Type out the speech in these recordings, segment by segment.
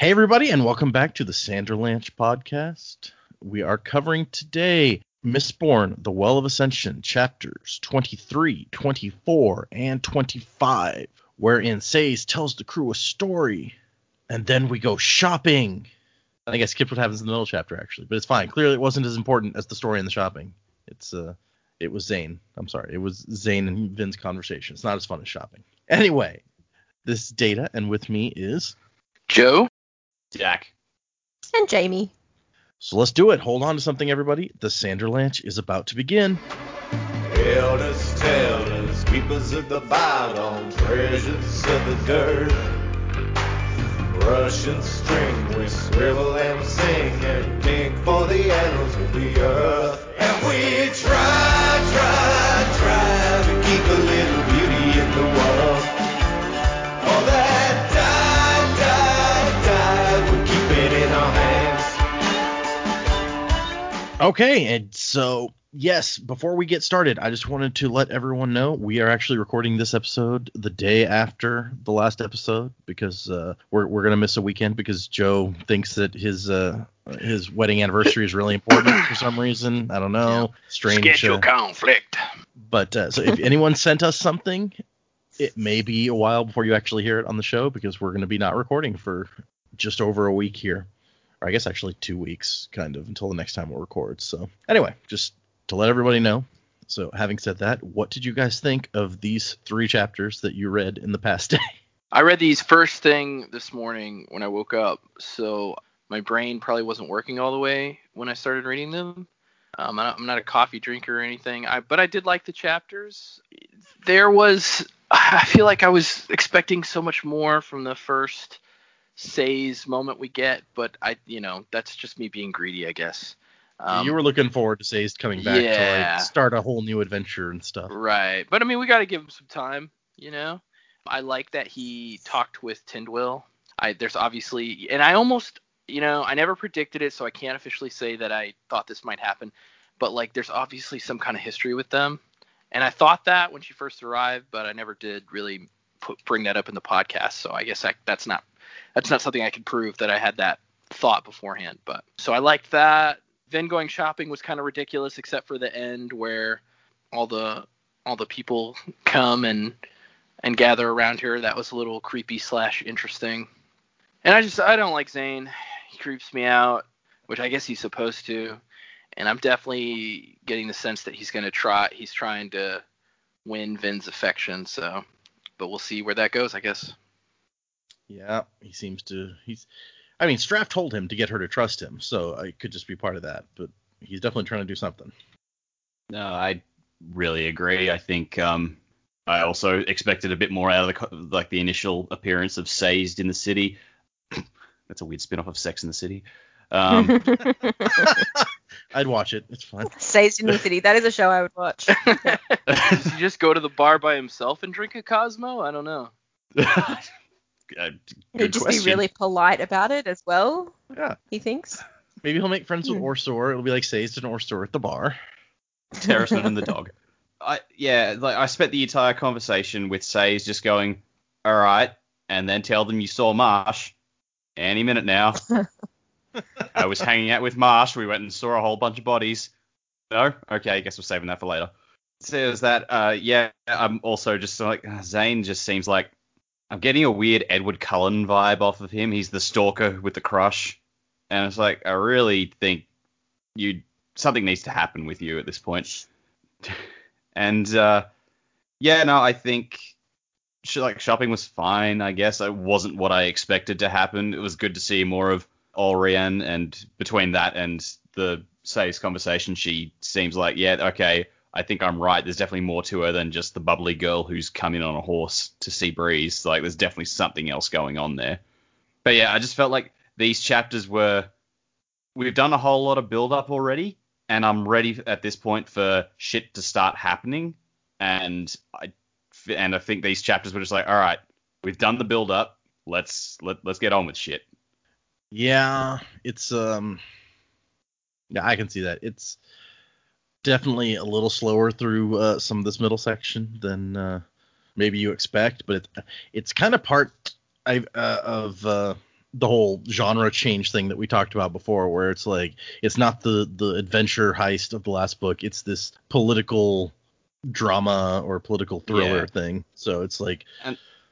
Hey, everybody, and welcome back to the Sanderlanche podcast. We are covering today Mistborn, The Well of Ascension, chapters 23, 24, and 25, wherein Sazed tells the crew a story, and then we go shopping. I think I skipped what happens in the middle chapter, actually, but it's fine. Clearly, it wasn't as important as the story and the shopping. It's uh, it was Zane. I'm sorry, it was Zane and Vin's conversation. It's not as fun as shopping. Anyway, this is Data, and with me is Joe? Jack. And Jaymee. So let's do it. Hold on to something, everybody. The Sanderlanche is about to begin. Elders, tellers, keepers of the bottom, treasures of the dirt. Russian string, we swivel and sing and dig for the annals of the earth. And we try, Okay, and so yes, before we get started, I just wanted to let everyone know we are actually recording this episode the day after the last episode because uh, we're we're gonna miss a weekend because Joe thinks that his uh, his wedding anniversary is really important for some reason. I don't know, strange. Schedule uh, conflict. But uh, so if anyone sent us something, it may be a while before you actually hear it on the show because we're going to be not recording for just over a week here. Or I guess actually two weeks, kind of, until the next time we'll record. So anyway, just to let everybody know. So having said that, what did you guys think of these three chapters that you read in the past day? I read these first thing this morning when I woke up, so my brain probably wasn't working all the way when I started reading them. Um, I'm not- I'm not a coffee drinker or anything, I, but I did like the chapters. There was, I feel like I was expecting so much more from the first Sazed moment we get, but I, you know, that's just me being greedy, I guess. Um, you were looking forward to Sazed coming back to like start a whole new adventure and stuff. Right. But I mean, we got to give him some time, you know? I like that he talked with Tindwyl. I there's obviously and I almost, you know, I never predicted it, so I can't officially say that I thought this might happen, but like there's obviously some kind of history with them. And I thought that when she first arrived, but I never did really put, bring that up in the podcast, so I guess I, that's not that's not something I can prove that I had that thought beforehand, but so I liked that. Then going shopping was kind of ridiculous except for the end where all the all the people come and and gather around here. That was a little creepy slash interesting. And I just I don't like Zane. He creeps me out, which I guess he's supposed to. And I'm definitely getting the sense that he's gonna try. He's trying to win Vin's affection. So, but we'll see where that goes. I guess. Yeah, he seems to. He's. I mean, Straff told him to get her to trust him, so it could just be part of that. But he's definitely trying to do something. No, I really agree. I think um, I also expected a bit more out of the like the initial appearance of Sazed in the city. That's a weird spin-off of Sex in the City. Um, I'd watch it. It's fun. Stays in the city. That is a show I would watch. Does he just go to the bar by himself and drink a Cosmo? I don't know. Uh, He'd good just question. be really polite about it as well. Yeah. He thinks. Maybe he'll make friends with Hmm. OreSeur. It'll be like say, Sazed and OreSeur at the bar. Terrisman and the dog. I yeah, like I spent the entire conversation with Sazed just going, all right, and then tell them you saw Marsh. Any minute now. I was hanging out with Marsh. We went and saw a whole bunch of bodies. No, okay, I guess we're saving that for later. Says that, uh, yeah, I'm also just like uh, Zane just seems like I'm getting a weird Edward Cullen vibe off of him. He's the stalker with the crush, and it's like I really think you something needs to happen with you at this point. and uh, yeah, no, I think like shopping was fine. I guess it wasn't what I expected to happen. It was good to see more of Allrianne, and between that and the Sazed conversation, she seems like yeah, okay. I think I'm right. There's definitely more to her than just the bubbly girl who's come in on a horse to see Breeze. Like, there's definitely something else going on there. But yeah, I just felt like these chapters were. We've done a whole lot of build up already, and I'm ready at this point for shit to start happening. And I and I think these chapters were just like, all right, we've done the build up. Let's let let's get on with shit. Yeah, it's um. Yeah, I can see that. It's definitely a little slower through uh, some of this middle section than uh, maybe you expect, but it's it's kind of part uh, of uh, the whole genre change thing that we talked about before, where it's like it's not the the adventure heist of the last book, it's this political drama or political thriller Yeah. thing. So it's like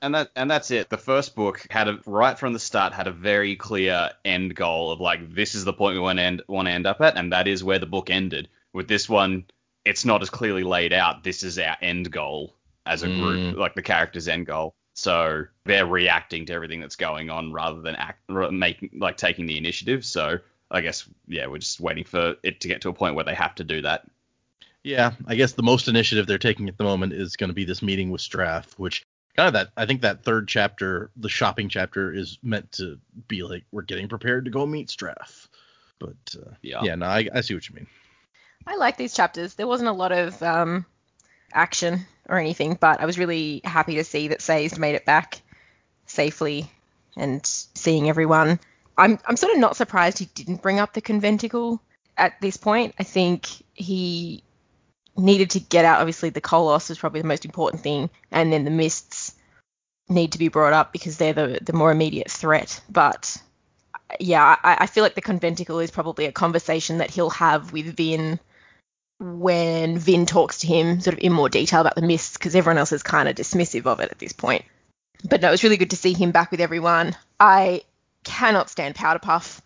and that and that's it. The first book had a right from the start had a very clear end goal of like this is the point we want to end want to end up at, and that is where the book ended. With this one, it's not as clearly laid out. This is our end goal as a group, like the character's end goal. So they're reacting to everything that's going on rather than act making like taking the initiative. So I guess yeah, we're just waiting for it to get to a point where they have to do that. Yeah, I guess the most initiative they're taking at the moment is going to be this meeting with Straff, which kind of that I think that third chapter, the shopping chapter, is meant to be like we're getting prepared to go meet Straff. But uh, Yeah. yeah, no, I, I see what you mean. I like these chapters. There wasn't a lot of um, action or anything, but I was really happy to see that Sazed made it back safely and seeing everyone. I'm I'm sort of not surprised he didn't bring up the Conventical at this point. I think he needed to get out. Obviously, the Koloss was probably the most important thing, and then the mists need to be brought up because they're the the more immediate threat. But yeah, I, I feel like the Conventical is probably a conversation that he'll have with Vin when Vin talks to him sort of in more detail about the mists because everyone else is kind of dismissive of it at this point. But no, it was really good to see him back with everyone. I cannot stand Powder Puff.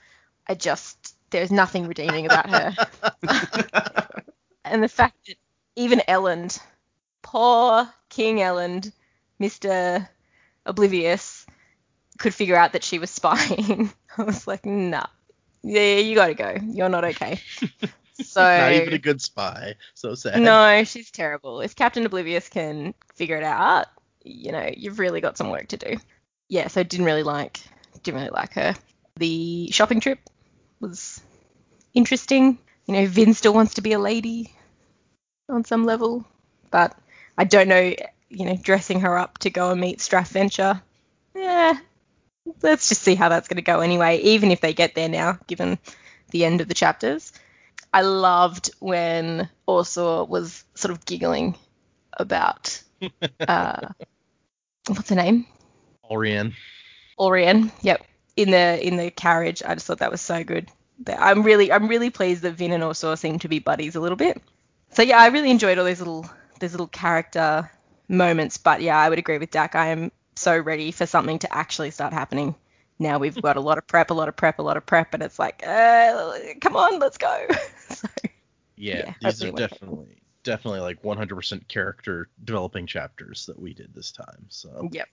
I just there's nothing redeeming about her. and the fact that even Elend, poor King Elend, Mr. Oblivious, could figure out that she was spying. I was like, nah. Yeah, you gotta go. You're not okay. So Not even a good spy. So sad. no, she's terrible. If Captain Oblivious can figure it out, you know, you've really got some work to do. Yeah, so didn't really like didn't really like her. The shopping trip was interesting. You know, Vin still wants to be a lady on some level, but I don't know, you know, dressing her up to go and meet Straff Venture. Yeah, let's just see how that's going to go anyway, even if they get there now, given the end of the chapters. I loved when Ursula was sort of giggling about uh, what's her name? Allrianne. Allrianne. Yep. In the in the carriage. I just thought that was so good. I'm really I'm really pleased that Vin and Ursula seem to be buddies a little bit. So yeah, I really enjoyed all these little these little character moments. But yeah, I would agree with Dac. I am so ready for something to actually start happening. Now we've got a lot of prep, a lot of prep, a lot of prep, and it's like, uh, come on, let's go. so, Yeah, Yeah, these hopefully are it definitely definitely like 100% character developing chapters that we did this time. So yep.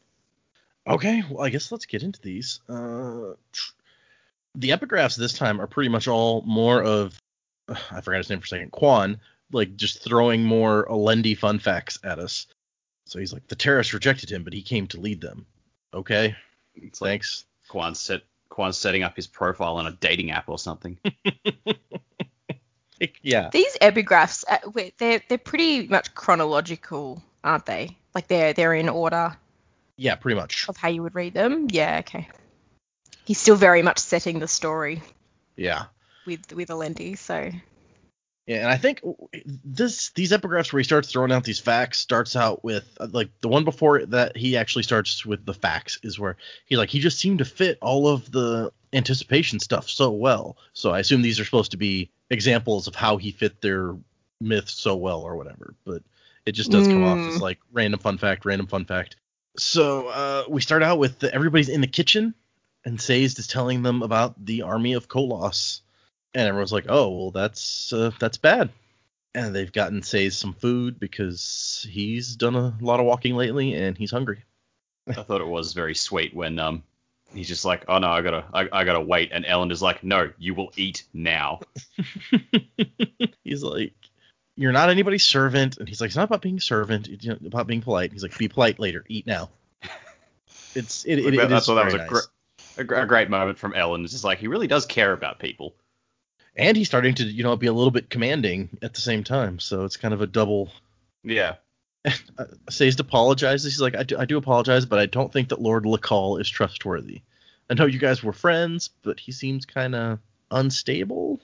okay, well I guess let's get into these. Uh, the epigraphs this time are pretty much all more of I forgot his name for a second. Kwaan, like just throwing more Alendi fun facts at us. So he's like, the terrorists rejected him, but he came to lead them. Okay, It's like thanks. Kwaan's set Kwaan's setting up his profile on a dating app or something. yeah, These epigraphs, uh, they're they're pretty much chronological, aren't they? Like they're they're in order yeah, pretty much. of how you would read them. Yeah, okay. He's still very much setting the story Yeah. with with Alendi, so Yeah, and I think this these epigraphs where he starts throwing out these facts starts out with uh, like the one before that he actually starts with the facts is where he like he just seemed to fit all of the anticipation stuff so well. So I assume these are supposed to be examples of how he fit their myth so well or whatever. But it just does come off as Mm. like random fun fact, random fun fact. So uh, we start out with the, everybody's in the kitchen and Sazed is telling them about the army of Koloss. And everyone's like, "Oh, well, that's uh, that's bad." And they've gotten Sazed some food because he's done a lot of walking lately and he's hungry. I thought it was very sweet when um he's just like, oh no, I gotta I, I gotta wait, and Elend is like, no, you will eat now. he's like, "You're not anybody's servant," and he's like, "It's not about being servant. It's you know, about being polite." He's like, "Be polite later. Eat now." It's it, it, it is thought that was a, nice. gr- a, gr- a great moment from Elend. It's just like he really does care about people. And he's starting to you know be a little bit commanding at the same time. So it's kind of a double Yeah, uh, Says Sazed apologizes. He's like, I do, I do apologize, but I don't think that Lord Lekal is trustworthy. I know you guys were friends, but he seems kind of unstable.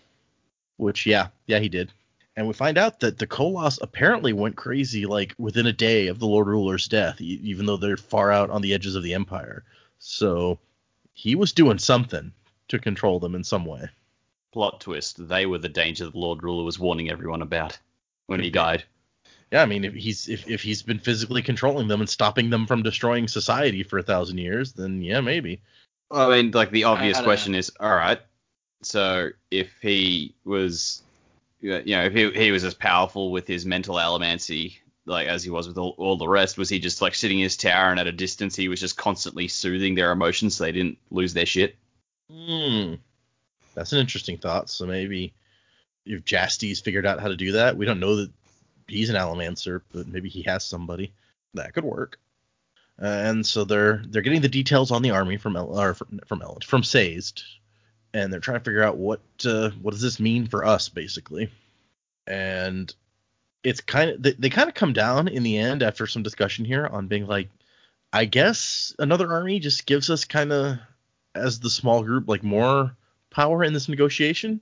Which, yeah, yeah, he did. And we find out that the Koloss apparently went crazy like within a day of the Lord Ruler's death, e- even though they're far out on the edges of the Empire. So he was doing something to control them in some way. Plot twist: They were the danger the Lord Ruler was warning everyone about when he died. Yeah, I mean, if he's if, if he's been physically controlling them and stopping them from destroying society for a thousand years, then yeah, maybe. Well, I mean, like the obvious I don't question is, all right. So if he was, you know, if he, he was as powerful with his mental allomancy, like as he was with all, all the rest, was he just like sitting in his tower and at a distance he was just constantly soothing their emotions so they didn't lose their shit? Hmm. That's an interesting thought. So maybe if Jastes figured out how to do that, we don't know that he's an Allomancer, but maybe he has somebody that could work. Uh, and so they're they're getting the details on the army from El, or from, from Elend, from Sazed, and they're trying to figure out what uh, what does this mean for us basically. And it's kind of they, they kind of come down in the end after some discussion here on being like, I guess another army just gives us kind of as the small group like more power in this negotiation,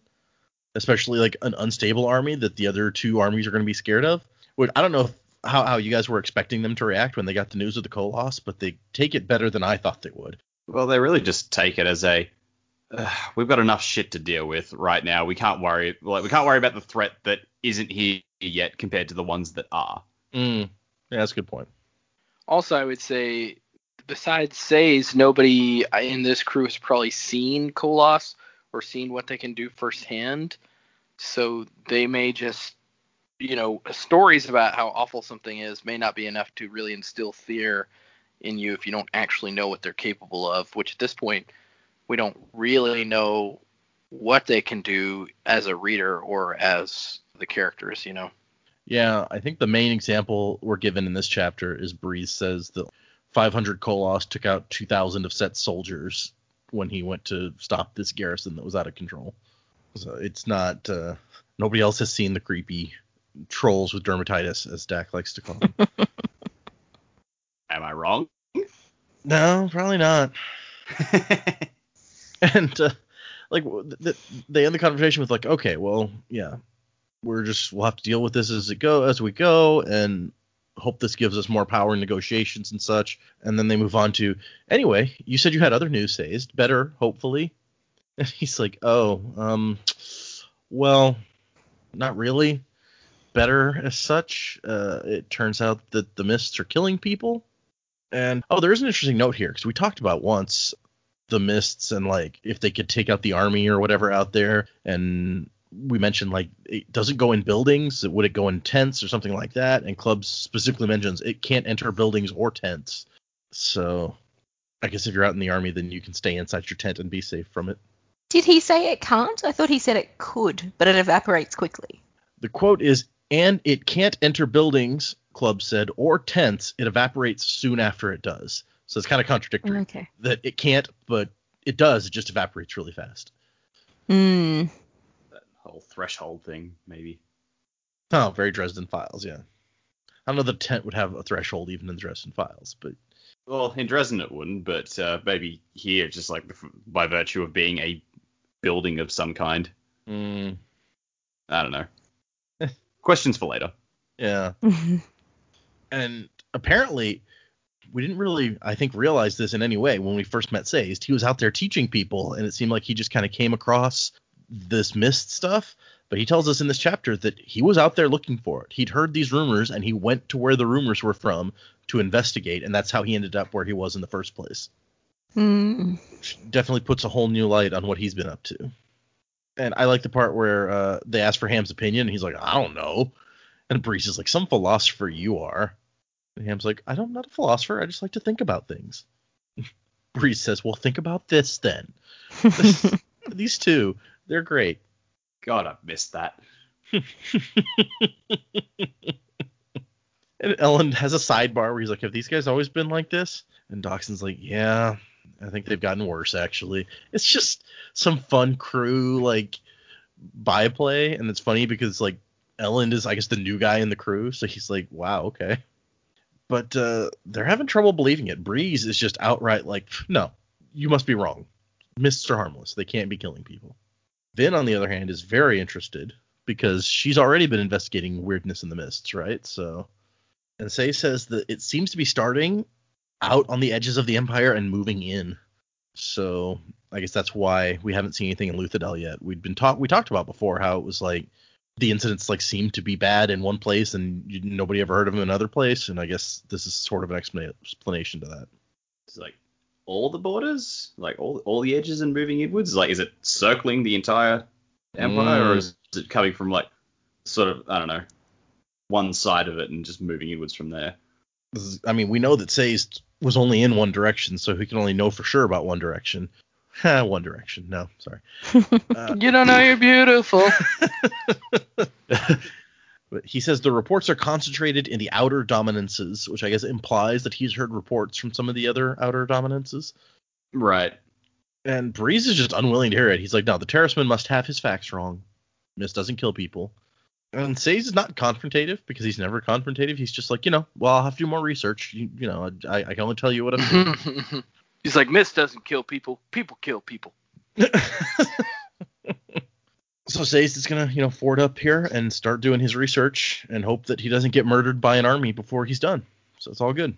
especially like an unstable army that the other two armies are going to be scared of. Which I don't know if, how how you guys were expecting them to react when they got the news of the Koloss, but they take it better than I thought they would. Well, they really just take it as a "Ugh, we've got enough shit to deal with right now. We can't worry like we can't worry about the threat that isn't here yet compared to the ones that are. Mm, yeah, that's a good point. Also, I would say, besides Sazed, nobody in this crew has probably seen Koloss or seen what they can do firsthand. So they may just, you know, stories about how awful something is may not be enough to really instill fear in you if you don't actually know what they're capable of, which at this point, we don't really know what they can do as a reader or as the characters, you know. Yeah, I think the main example we're given in this chapter is Breeze says that 500 Koloss took out 2,000 of Set's soldiers when he went to stop this garrison that was out of control. So it's not. Uh, nobody else has seen the creepy trolls with dermatitis, as Dac likes to call them. Am I wrong? no, probably not. And uh, like they end the conversation with like, okay, well, yeah, we're just we'll have to deal with this as it go as we go, and hope this gives us more power in negotiations and such. And then they move on to, anyway, you said you had other news, Sazed, better, hopefully. And he's like, oh, um, well, not really. Better as such. Uh, it turns out that the mists are killing people. And oh, there is an interesting note here because we talked about once the mists and like if they could take out the army or whatever out there and we mentioned like it doesn't go in buildings would it go in tents or something like that and clubs specifically mentions it can't enter buildings or tents so i guess if you're out in the army then you can stay inside your tent and be safe from it Did he say it can't? I thought he said it could, but it evaporates quickly. the quote is and it can't enter buildings club said or tents it evaporates soon after it does so it's kind of contradictory Okay. that it can't but it does it just evaporates really fast Hmm. That whole threshold thing, maybe. Oh, very Dresden Files, yeah. I don't know the tent would have a threshold even in the Dresden Files, but Well, in Dresden it wouldn't, but uh, maybe here, just like by virtue of being a building of some kind. mm, I don't know. Questions for later. yeah. And apparently, we didn't really, I think, realize this in any way when we first met Sazed. He was out there teaching people, and it seemed like he just kind of came across this mist stuff. But he tells us in this chapter that he was out there looking for it. He'd heard these rumors, and he went to where the rumors were from to investigate, and that's how he ended up where he was in the first place. Which definitely puts a whole new light on what he's been up to. And I like the part where uh, they ask for Ham's opinion, and he's like, I don't know. And Breeze is like, some philosopher you are. And Ham's like, I don't, I'm not a philosopher. I just like to think about things. Breeze says, Well, think about this then. These two, they're great. God, I've missed that. And Elend has a sidebar where he's like, Have these guys always been like this? And Dockson's like, Yeah, I think they've gotten worse actually. It's just some fun crew like byplay, and it's funny because like Elend is I guess the new guy in the crew, so he's like, Wow, okay. But uh, they're having trouble believing it. Breeze is just outright like, No, you must be wrong. Mister harmless. They can't be killing people. Vin, on the other hand, is very interested because she's already been investigating weirdness in the mists, right? So, and Say says that it seems to be starting out on the edges of the empire and moving in. So I guess that's why we haven't seen anything in Luthadel yet. We'd been talk we talked about before how it was like the incidents like seemed to be bad in one place and you, nobody ever heard of them in another place, and I guess this is sort of an explanation to that. It's like all the borders, like all all the edges and moving inwards. Like, is it circling the entire empire, or Mm. is it coming from like sort of I don't know one side of it and just moving inwards from there? This is, I mean, we know that Sazed was only in one direction, so he can only know for sure about one direction. One direction. No, sorry. Uh, You don't know you're beautiful. But he says the reports are concentrated in the outer dominances, which I guess implies that he's heard reports from some of the other outer dominances. Right. And Breeze is just unwilling to hear it. He's like, no, the Terrisman must have his facts wrong. Mist doesn't kill people. And Sazed is not confrontative because he's never confrontative. He's just like, you know, well, I'll have to do more research. You, you know, I, I can only tell you what I'm doing. He's like, Miss doesn't kill people. People kill people. so Sazed is gonna, you know, ford up here and start doing his research and hope that he doesn't get murdered by an army before he's done. So it's all good.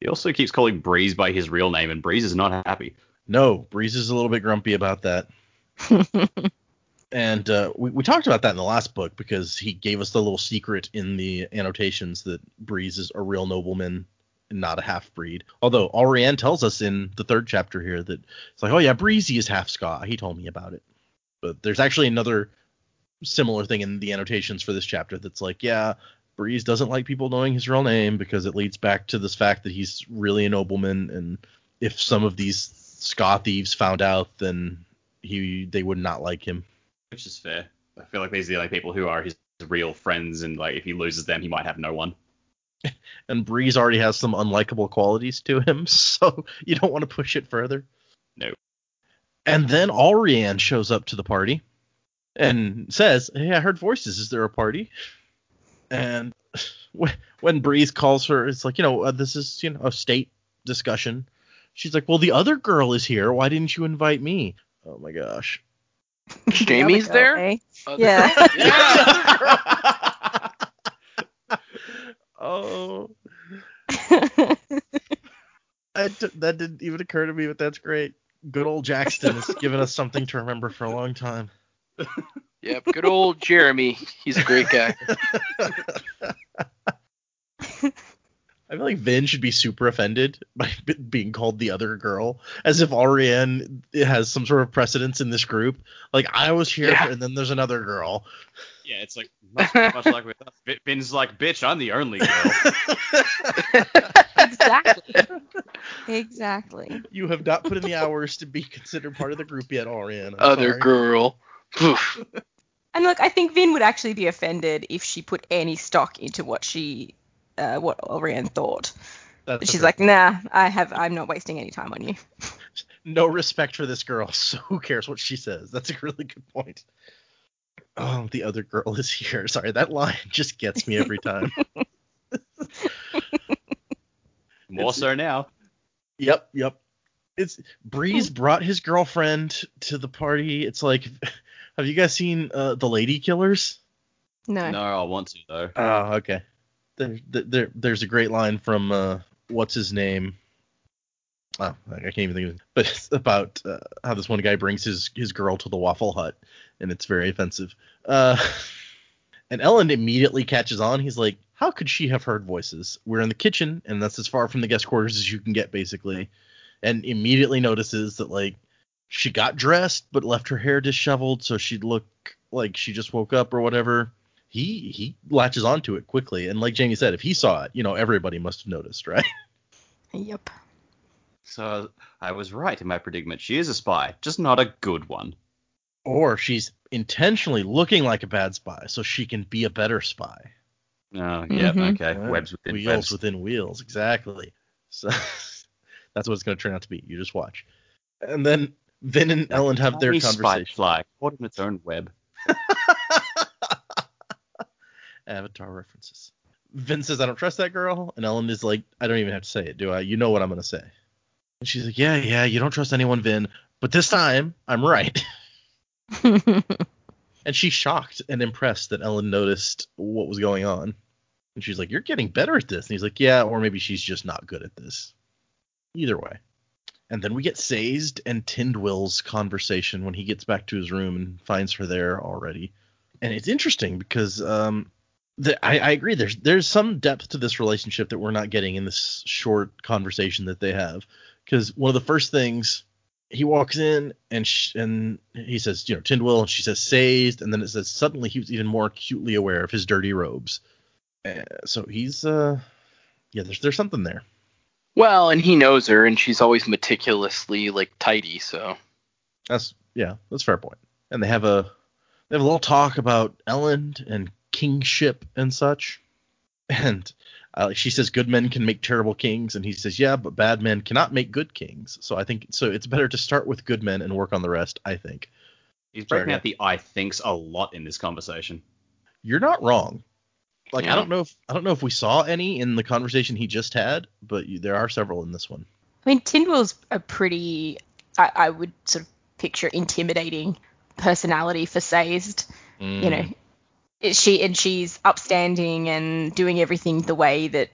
He also keeps calling Breeze by his real name, and Breeze is not happy. No, Breeze is a little bit grumpy about that. and uh, we, we talked about that in the last book because he gave us the little secret in the annotations that Breeze is a real nobleman and not a half breed. Although Allrianne tells us in the third chapter here that it's like, oh yeah, Breezy is half Scot. He told me about it. But there's actually another similar thing in the annotations for this chapter that's like, yeah, Breeze doesn't like people knowing his real name because it leads back to this fact that he's really a nobleman, and if some of these skaa thieves found out, then he they would not like him. Which is fair. I feel like these are the only people who are his real friends, and like if he loses them, he might have no one. And Breeze already has some unlikable qualities to him, so you don't want to push it further. No. And then Allrianne shows up to the party and says, "Hey, I heard voices. Is there a party?" And when- when Breeze calls her, it's like, you know, uh, this is you know a state discussion. She's like, "Well, the other girl is here. Why didn't you invite me?" Oh my gosh. Jaymee's The other girl, there? eh? Oh, Yeah. yeah. oh, I d- that didn't even occur to me, but that's great. Good old Jackson has given us something to remember for a long time. Yep. Good old Jeremy. He's a great guy. I feel like Vin should be super offended by b- being called the other girl, as if Allrianne has some sort of precedence in this group. Like I was here, Yeah. and then there's another girl. Yeah, it's like much, much like with us. Vin- Vin's like, bitch, I'm the only girl. exactly. Exactly. you have not put in the hours to be considered part of the group yet, Allrianne. I'm Other sorry. girl. And look, I think Vin would actually be offended if she put any stock into what she, uh, what Allrianne thought. That's She's like, nah, I have, I'm not wasting any time on you. no respect for this girl, so who cares what she says? That's a really good point. Oh, the other girl is here. Sorry, that line just gets me every time. More so now. Yep, yep. It's Breeze brought his girlfriend to the party. It's like, have you guys seen uh, the Lady Killers? No. No, I want to though. Oh, okay. There, there, there's a great line from uh, what's his name? Oh, I can't even think of it. But it's about uh, how this one guy brings his his girl to the Waffle Hut, and it's very offensive. Uh, and Elend immediately catches on. He's like, "How could she have heard voices? We're in the kitchen, and that's as far from the guest quarters as you can get, basically." And immediately notices that like she got dressed but left her hair disheveled, so she'd look like she just woke up or whatever he he latches onto it quickly and like Jaymee said if he saw it you know everybody must have noticed right Yep. So I was right in my predicament. She is a spy, just not a good one. or she's intentionally looking like a bad spy so she can be a better spy Oh, yeah, Mhm. okay. Yeah. Webs within wheels webs. within wheels exactly so that's what it's going to turn out to be you just watch and then vin and Elend have their conversation Spy fly caught in its own web. avatar references vin says i don't trust that girl and Elend is like i don't even have to say it do i you know what i'm going to say and she's like yeah yeah you don't trust anyone vin but this time i'm right And she's shocked and impressed that Elend noticed what was going on. And she's like, You're getting better at this. And he's like, Yeah, or maybe she's just not good at this. Either way. And then we get Sazed and Tindwyl's conversation when he gets back to his room and finds her there already. And it's interesting because um, the, I, I agree. There's there's some depth to this relationship that we're not getting in this short conversation that they have. Because one of the first things he walks in and sh- and he says, you know, Tindwyl, and she says Sazed, and then it says suddenly he was even more acutely aware of his dirty robes. Uh, so he's uh, yeah, there's there's something there. Well, and he knows her, and she's always meticulously like tidy. So That's yeah, that's a fair point. And they have a they have a little talk about Elend and kingship and such. And uh, she says good men can make terrible kings, and he says yeah, but bad men cannot make good kings. So I think so. It's better to start with good men and work on the rest. I think He's Sorry, breaking yeah. out the I thinks a lot in this conversation. you're not wrong. Like I don't know if I don't know if we saw any in the conversation he just had, but you, there are several in this one. I mean, Tindwyl's a pretty, I, I would sort of picture intimidating personality for Sazed. You know, it, she and she's upstanding and doing everything the way that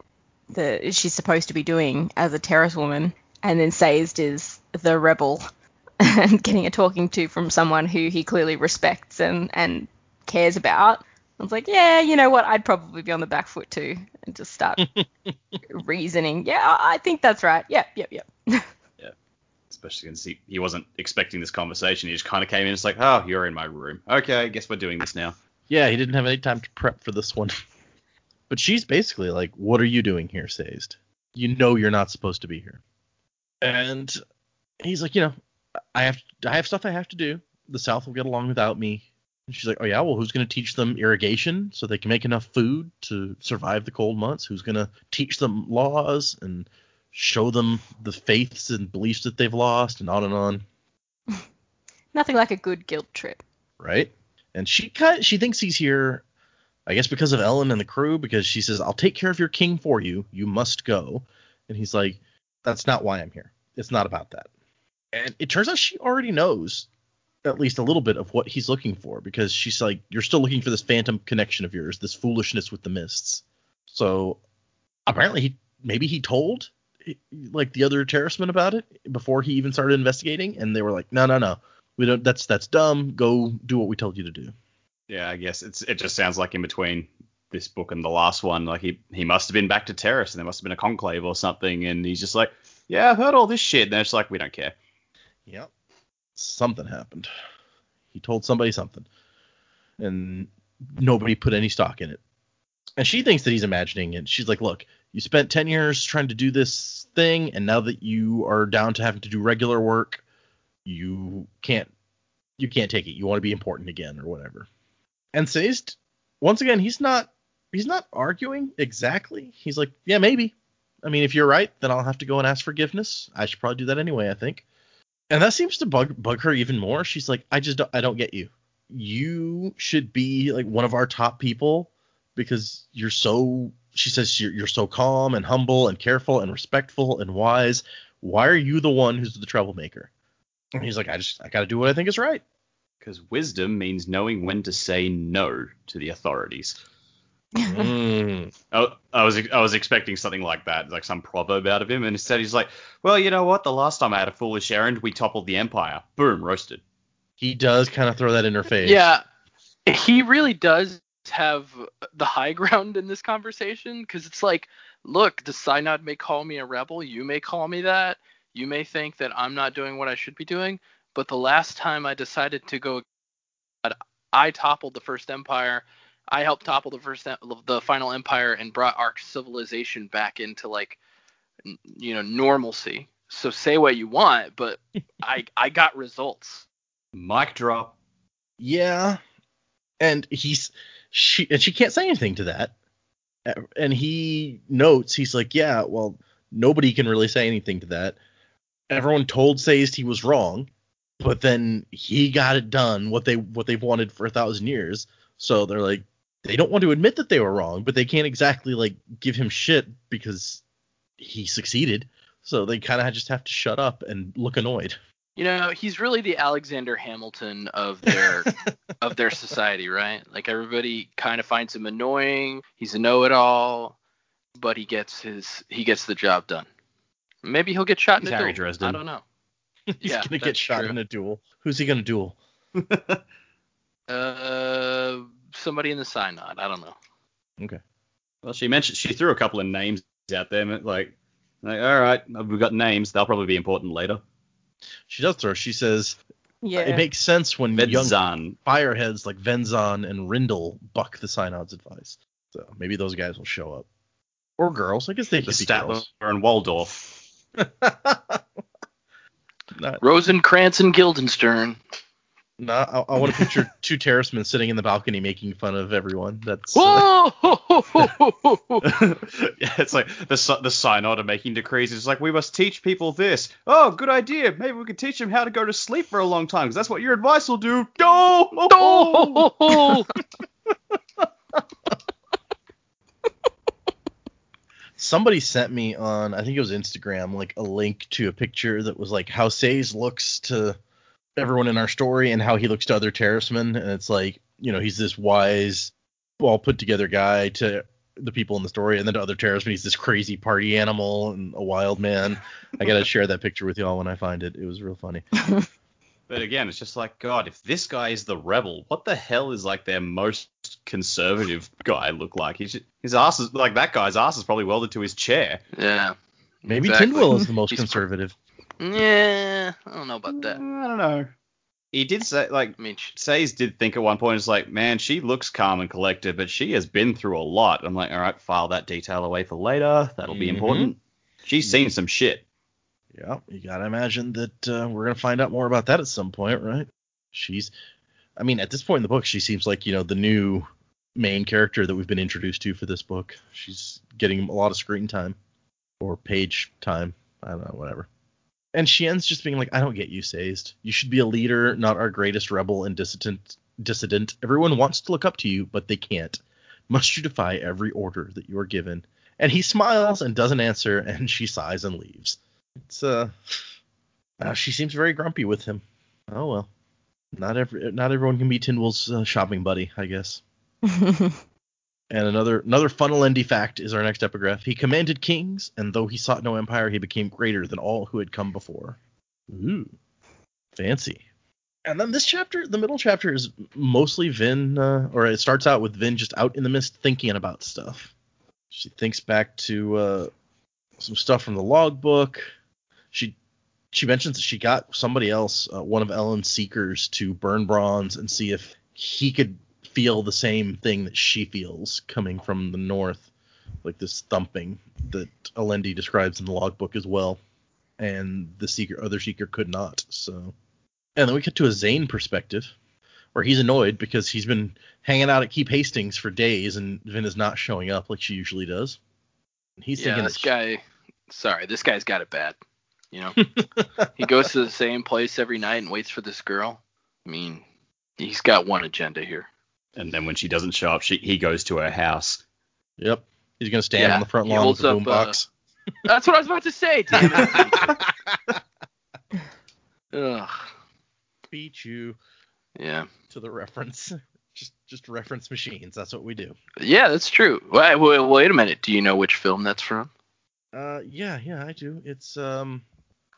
the she's supposed to be doing as a Terris woman, and then Sazed is the rebel and getting a talking to from someone who he clearly respects and and cares about. I was like, yeah, you know what? I'd probably be on the back foot too, and just start reasoning. Yeah, I think that's right. Yep, yep, yep. Yeah, especially since he, he wasn't expecting this conversation. He just kind of came in. It's like, oh, you're in my room. Okay, I guess we're doing this now. Yeah, he didn't have any time to prep for this one. but she's basically like, "What are you doing here, Sazed? You know you're not supposed to be here." And he's like, "You know, I have I have stuff I have to do. The South will get along without me." And she's like, "Oh yeah, well, who's going to teach them irrigation so they can make enough food to survive the cold months? Who's going to teach them laws and show them the faiths and beliefs that they've lost and on and on?" Nothing like a good guilt trip. right? And she kind she thinks he's here, I guess because of Elend and the crew, because she says, "I'll take care of your king for you. You must go." And he's like, "That's not why I'm here. It's not about that." And it turns out she already knows at least a little bit of what he's looking for because she's like, "You're still looking for this phantom connection of yours, this foolishness with the mists." So apparently, he maybe he told like the other Terrismen about it before he even started investigating, and they were like, "No, no, no." We don't. That's that's dumb. Go do what we told you to do. Yeah, I guess it's it just sounds like in between this book and the last one, like he he must have been back to Terris and there must have been a conclave or something, and he's just like, yeah, I've heard all this shit, and it's like we don't care. Yep. Something happened. He told somebody something, and nobody put any stock in it. And she thinks that he's imagining it. She's like, "Look, you spent ten years trying to do this thing, and now that you are down to having to do regular work, you can't you can't take it. You want to be important again, or whatever." And Sazed, once again, he's not he's not arguing exactly. He's like, "Yeah, maybe. I mean, if you're right, then I'll have to go and ask forgiveness. I should probably do that anyway. I think." And that seems to bug bug her even more. She's like, I just don't, I don't get you. You should be like one of our top people because you're so. She says you're, you're so calm and humble and careful and respectful and wise. Why are you the one who's the troublemaker? And he's like, I just I got to do what I think is right. Because wisdom means knowing when to say no to the authorities. Mm. I, I was I was expecting something like that, like some proverb out of him, and instead he's like, well, you know what? The last time I had a foolish errand, we toppled the empire. Boom, roasted. He does kind of throw that in her face. Yeah, he really does have the high ground in this conversation because it's like, look, the Synod may call me a rebel, you may call me that, you may think that I'm not doing what I should be doing, but the last time I decided to go, I toppled the first empire. I helped topple the first, the final empire, and brought our civilization back into like, you know, normalcy. So say what you want, but I I got results. Mic drop. Yeah. And he's she and she can't say anything to that. And he notes he's like, yeah, well, nobody can really say anything to that. Everyone told Sazed he was wrong, but then he got it done what they what they've wanted for a thousand years. So they're like, they don't want to admit that they were wrong, but they can't exactly like give him shit because he succeeded. So they kind of just have to shut up and look annoyed. You know, he's really the Alexander Hamilton of their of their society, right? Like everybody kind of finds him annoying. He's a know-it-all, but he gets his he gets the job done. Maybe he'll get shot He's in a Harry duel. Dresden. I don't know. He's Yeah, gonna get shot true. in a duel. Who's he gonna duel? Uh, somebody in the synod. I don't know. Okay. Well, she mentioned she threw a couple of names out there, like, like all right, we've got names. They'll probably be important later. She does throw. She says Yeah. it makes sense when young fireheads like Venzon and Rindle buck the Synod's advice. So maybe those guys will show up. Or girls. I guess they the could be Statler girls. and Waldorf. Not, Rosencrantz and Guildenstern. not, I, I want to picture two Terrismen sitting in the balcony making fun of everyone. That's uh, Whoa! yeah, it's like the the synod are making decrees. It's like we must teach people this. Oh, good idea. Maybe we could teach them how to go to sleep for a long time because that's what your advice will do. Go. Oh! Somebody sent me on I think it was Instagram like a link to a picture that was like how Sazed looks to everyone in our story and how he looks to other Terrismen and it's like you know he's this wise well put together guy to the people in the story and then to other Terrismen he's this crazy party animal and a wild man. I gotta share that picture with y'all when I find it. It was real funny. But again, it's just like God. If this guy is the rebel, what the hell is like their most conservative guy look like? He's his ass is like that guy's ass is probably welded to his chair. yeah. maybe Exactly. Tindwyl is the most conservative Yeah, I don't know about that. I don't know. He did say like I mean, Sazed did think at one point, it's like, man, she looks calm and collected, but she has been through a lot. I'm like, all right, file that detail away for later. That'll be Mhm. important. She's seen some shit. Yeah, you gotta imagine that uh, we're gonna find out more about that at some point, right? She's, I mean, at this point in the book, she seems like you know the new main character that we've been introduced to for this book. She's getting a lot of screen time or page time. I don't know, whatever. And she ends just being like, "I don't get you, Sazed. You should be a leader, not our greatest rebel and dissident. Dissident. Everyone wants to look up to you, but they can't. Must you defy every order that you are given?" And he smiles and doesn't answer, and she sighs and leaves. It's uh, uh, she seems very grumpy with him. Oh well, not every not everyone can be Tindwyl's uh, shopping buddy, I guess. And another another funnel-endy fact is our next epigraph. He commanded kings, and though he sought no empire, he became greater than all who had come before. Ooh, fancy. And then this chapter, the middle chapter, is mostly Vin, uh, or it starts out with Vin just out in the mist thinking about stuff. She thinks back to uh, some stuff from the logbook. She she mentions that she got somebody else, uh, one of Elend's seekers, to burn bronze and see if he could feel the same thing that she feels coming from the north, like this thumping that Alendi describes in the logbook as well. And the seeker, other seeker, could not. So, and then we get to a Zane perspective, where he's annoyed because he's been hanging out at Keep Hastings for days, and Vin is not showing up like she usually does. And he's yeah, thinking this guy. Sorry, this guy's got it bad. You know, he goes to the same place every night and waits for this girl. I mean, he's got one agenda here. And then when she doesn't show up, she, he goes to her house. Yep. He's gonna stand Yeah, on the front lawn with holds the up, uh, boombox. That's what I was about to say. Damn it. Ugh. Beat you Yeah. to the reference. Just just reference machines. That's what we do. Yeah, that's true. Wait, wait, wait a minute. Do you know which film that's from? Uh yeah, yeah, I do. It's um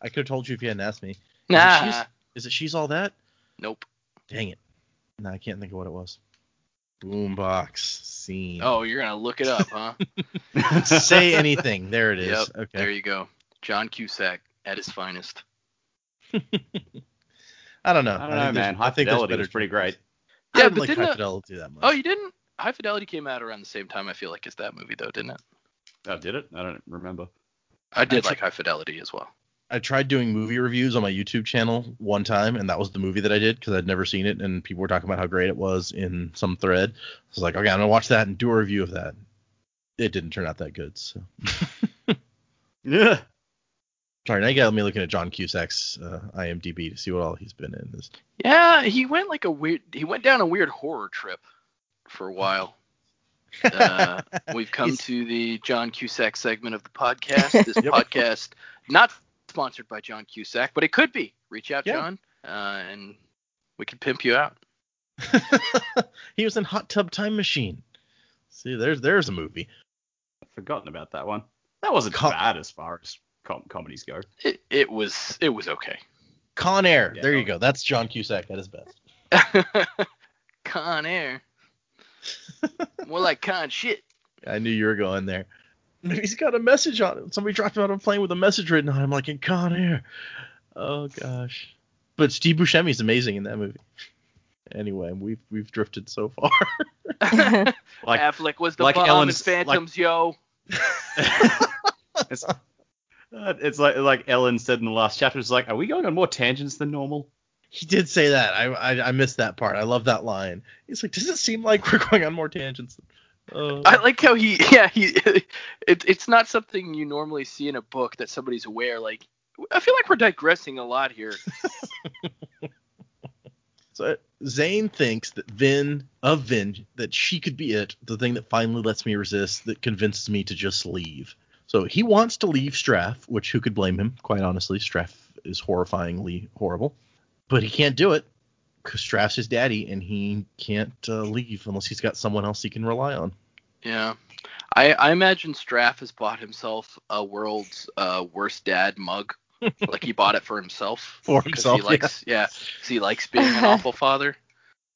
I could have told you if you hadn't asked me. Is it Nah. she's, is it she's all that? Nope. Dang it. No, I can't think of what it was. Boombox scene. Oh, you're gonna look it up, huh? Say anything. There it is. Yep. okay. There you go. John Cusack at his finest. I don't know. I don't think know, man. High I think there's Fidelity better was pretty choices. great. I Yeah, didn't but like didn't High it- Fidelity that much. Oh, you didn't? High Fidelity came out around the same time. I feel like as that movie though, didn't it? Oh, did it? I don't remember. I did Actually- like High Fidelity as well. I tried doing movie reviews on my YouTube channel one time, and that was the movie that I did because I'd never seen it, and people were talking about how great it was in some thread. I was like, okay, I'm gonna watch that and do a review of that. It didn't turn out that good. So Yeah. sorry, now you got me looking at John Cusack's uh, IMDb to see what all he's been in. This Yeah, he went like a weird. He went down a weird horror trip for a while. Uh, we've come He's- to the John Cusack segment of the podcast. This Yep. podcast not sponsored by John Cusack, but it could be. Reach out, Yeah. John, uh, and we can pimp you out. he was in Hot Tub Time Machine. See, there's there's a movie. I've forgotten about that one. That wasn't Com- bad as far as com- comedies go. It, it was it was okay. Con Air. Yeah, there you go. That's John Cusack at his best. Con Air. More like con shit. I knew you were going there. He's got a message on it. Somebody dropped him out of a plane with a message written on him, like in Con Air. Oh gosh. But Steve Buscemi's amazing in that movie. Anyway, we've we've drifted so far. Like Affleck was the like bomb Ellen's- in Phantoms, yo. it's, uh, it's like like Elend said in the last chapter. It's like, are we going on more tangents than normal? he did say that. I, I I missed that part. I love that line. He's like, does it seem like we're going on more tangents? Uh, I like how he, yeah, he, it, it's not something you normally see in a book that somebody's aware. Like, I feel like we're digressing a lot here. So Zane thinks that Vin of Vin that she could be it, the thing that finally lets me resist, that convinces me to just leave. So he wants to leave Straff, which who could blame him? Quite honestly, Straff is horrifyingly horrible, but he can't do it because Straff's his daddy, and he can't uh, leave unless he's got someone else he can rely on. Yeah. I, I imagine Straff has bought himself a world's uh, worst dad mug. like he bought it for himself. For 'cause himself, He likes, yeah. 'cause he likes being an awful father.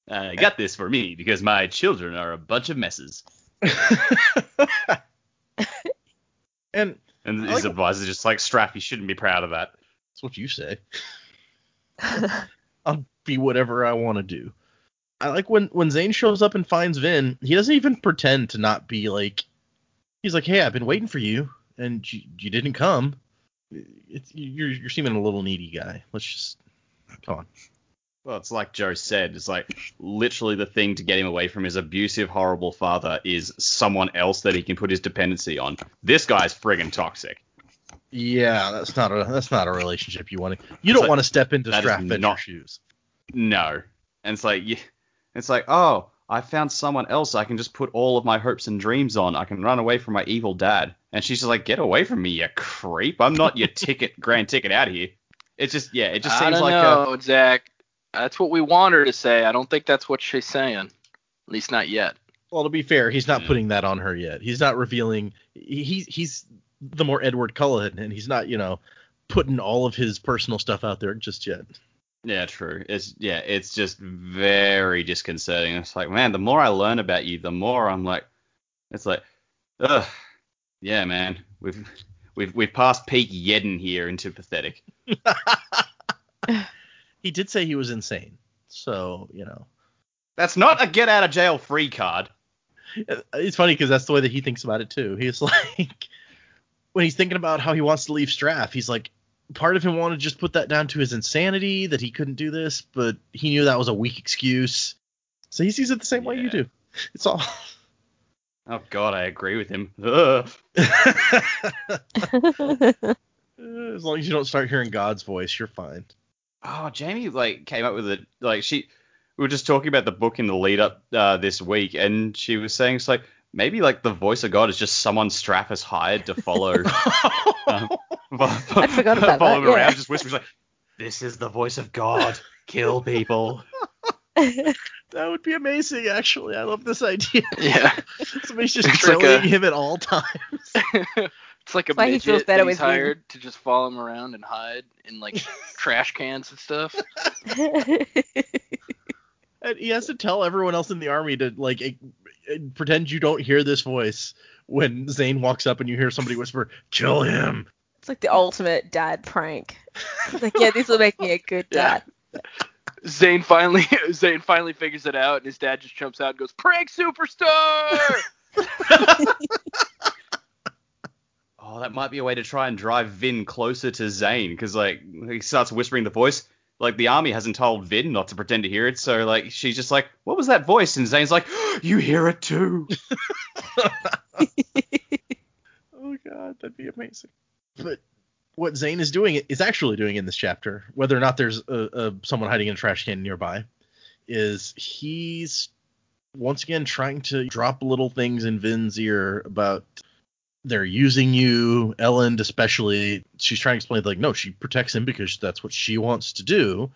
I got this for me because my children are a bunch of messes. and And I his like- advisor is just like, Straff, you shouldn't be proud of that. that's what you say. I'll be whatever I want to do. I like when when Zane shows up and finds Vin, he doesn't even pretend to not be like. He's like, "Hey, I've been waiting for you, and you, you didn't come. It's, you're you're seeming a little needy guy. Let's just come on." Well, it's like Joe said. It's like literally the thing to get him away from his abusive, horrible father is someone else that he can put his dependency on. This guy's friggin' toxic. Yeah, that's not a that's not a relationship you want to. You It's don't like- want to step into that is Straff not- shoes. No. And it's like, yeah, it's like, oh, I found someone else I can just put all of my hopes and dreams on. I can run away from my evil dad. And she's just like, get away from me, you creep. I'm not your ticket, grand ticket out of here. It's just, yeah, it just I seems don't like a, know, Zach. That's what we want her to say. I don't think that's what she's saying. At least not yet. Well, to be fair, he's not Yeah. putting that on her yet. He's not revealing. He he's the more Edward Cullen, and he's not you know putting all of his personal stuff out there just yet. Yeah, true. It's yeah, it's just very disconcerting. It's like, man, the more I learn about you, the more I'm like, it's like, ugh, yeah, man, we've we've we've passed peak Yeden here into pathetic. he did say he was insane, so you know That's not a get out of jail free card. it's funny because that's the way that he thinks about it too. He's like when he's thinking about how he wants to leave Straff, he's like part of him wanted to just put that down to his insanity that he couldn't do this, but he knew that was a weak excuse. So he sees it the same way you do. It's all. Oh God, I agree with him. Ugh. as long as you don't start hearing God's voice, you're fine. Oh, Jaymee like came up with it. Like she, we were just talking about the book in the lead up uh, this week, and she was saying it's like maybe like the voice of God is just someone Straff has hired to follow. um, I'd forgot about follow that, him around, yeah. just whispers like, "This is the voice of God. Kill people." That would be amazing, actually. I love this idea. Yeah. Somebody's just It's like trailing a- him at all times. it's like a why he midget feels better that he's with Vin. hired to just follow him around and hide in like trash cans and stuff. And he has to tell everyone else in the army to like eh, eh, pretend you don't hear this voice when Zane walks up and you hear somebody whisper, "Kill him." it's like the ultimate dad prank. It's like, yeah, this will make me a good Yeah. dad. Zane finally Zane finally figures it out and his dad just jumps out and goes, Prank superstar Oh, that might be a way to try and drive Vin closer to Zane, because like he starts whispering the voice. Like the army hasn't told Vin not to pretend to hear it, so like she's just like, "What was that voice?" And Zane's like, "You hear it too." Oh god, that'd be amazing. But what Zane is doing is actually doing in this chapter, whether or not there's a, a someone hiding in a trash can nearby, is he's once again trying to drop little things in Vin's ear about they're using you, Elend especially. She's trying to explain like, no, she protects him because that's what she wants to do,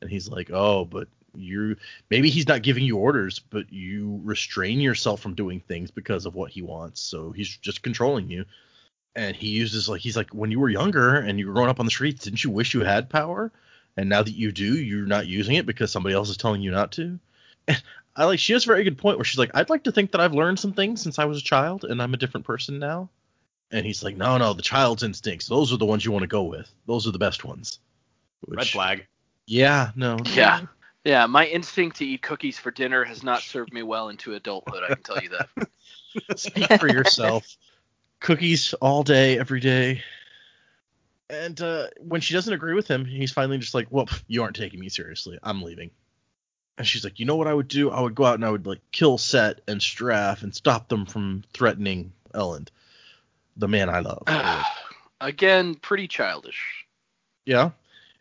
and he's like, oh, but you maybe he's not giving you orders, but you restrain yourself from doing things because of what he wants. So he's just controlling you. And he uses like he's like when you were younger and you were growing up on the streets, didn't you wish you had power? and now that you do, you're not using it because somebody else is telling you not to. And I like she has a very good point where she's like, I'd like to think that I've learned some things since I was a child and I'm a different person now. And he's like, No, no, the child's instincts, those are the ones you want to go with. Those are the best ones. Red flag. Yeah, no. Yeah. Yeah, my instinct to eat cookies for dinner has not served me well into adulthood, I can tell you that. Speak for yourself. Cookies all day, every day. And uh, when she doesn't agree with him, he's finally just like, "Well, you aren't taking me seriously. I'm leaving." And she's like, "You know what I would do? I would go out and I would like kill Cett and Straff and stop them from threatening Elend, the man I love." Again, pretty childish. yeah.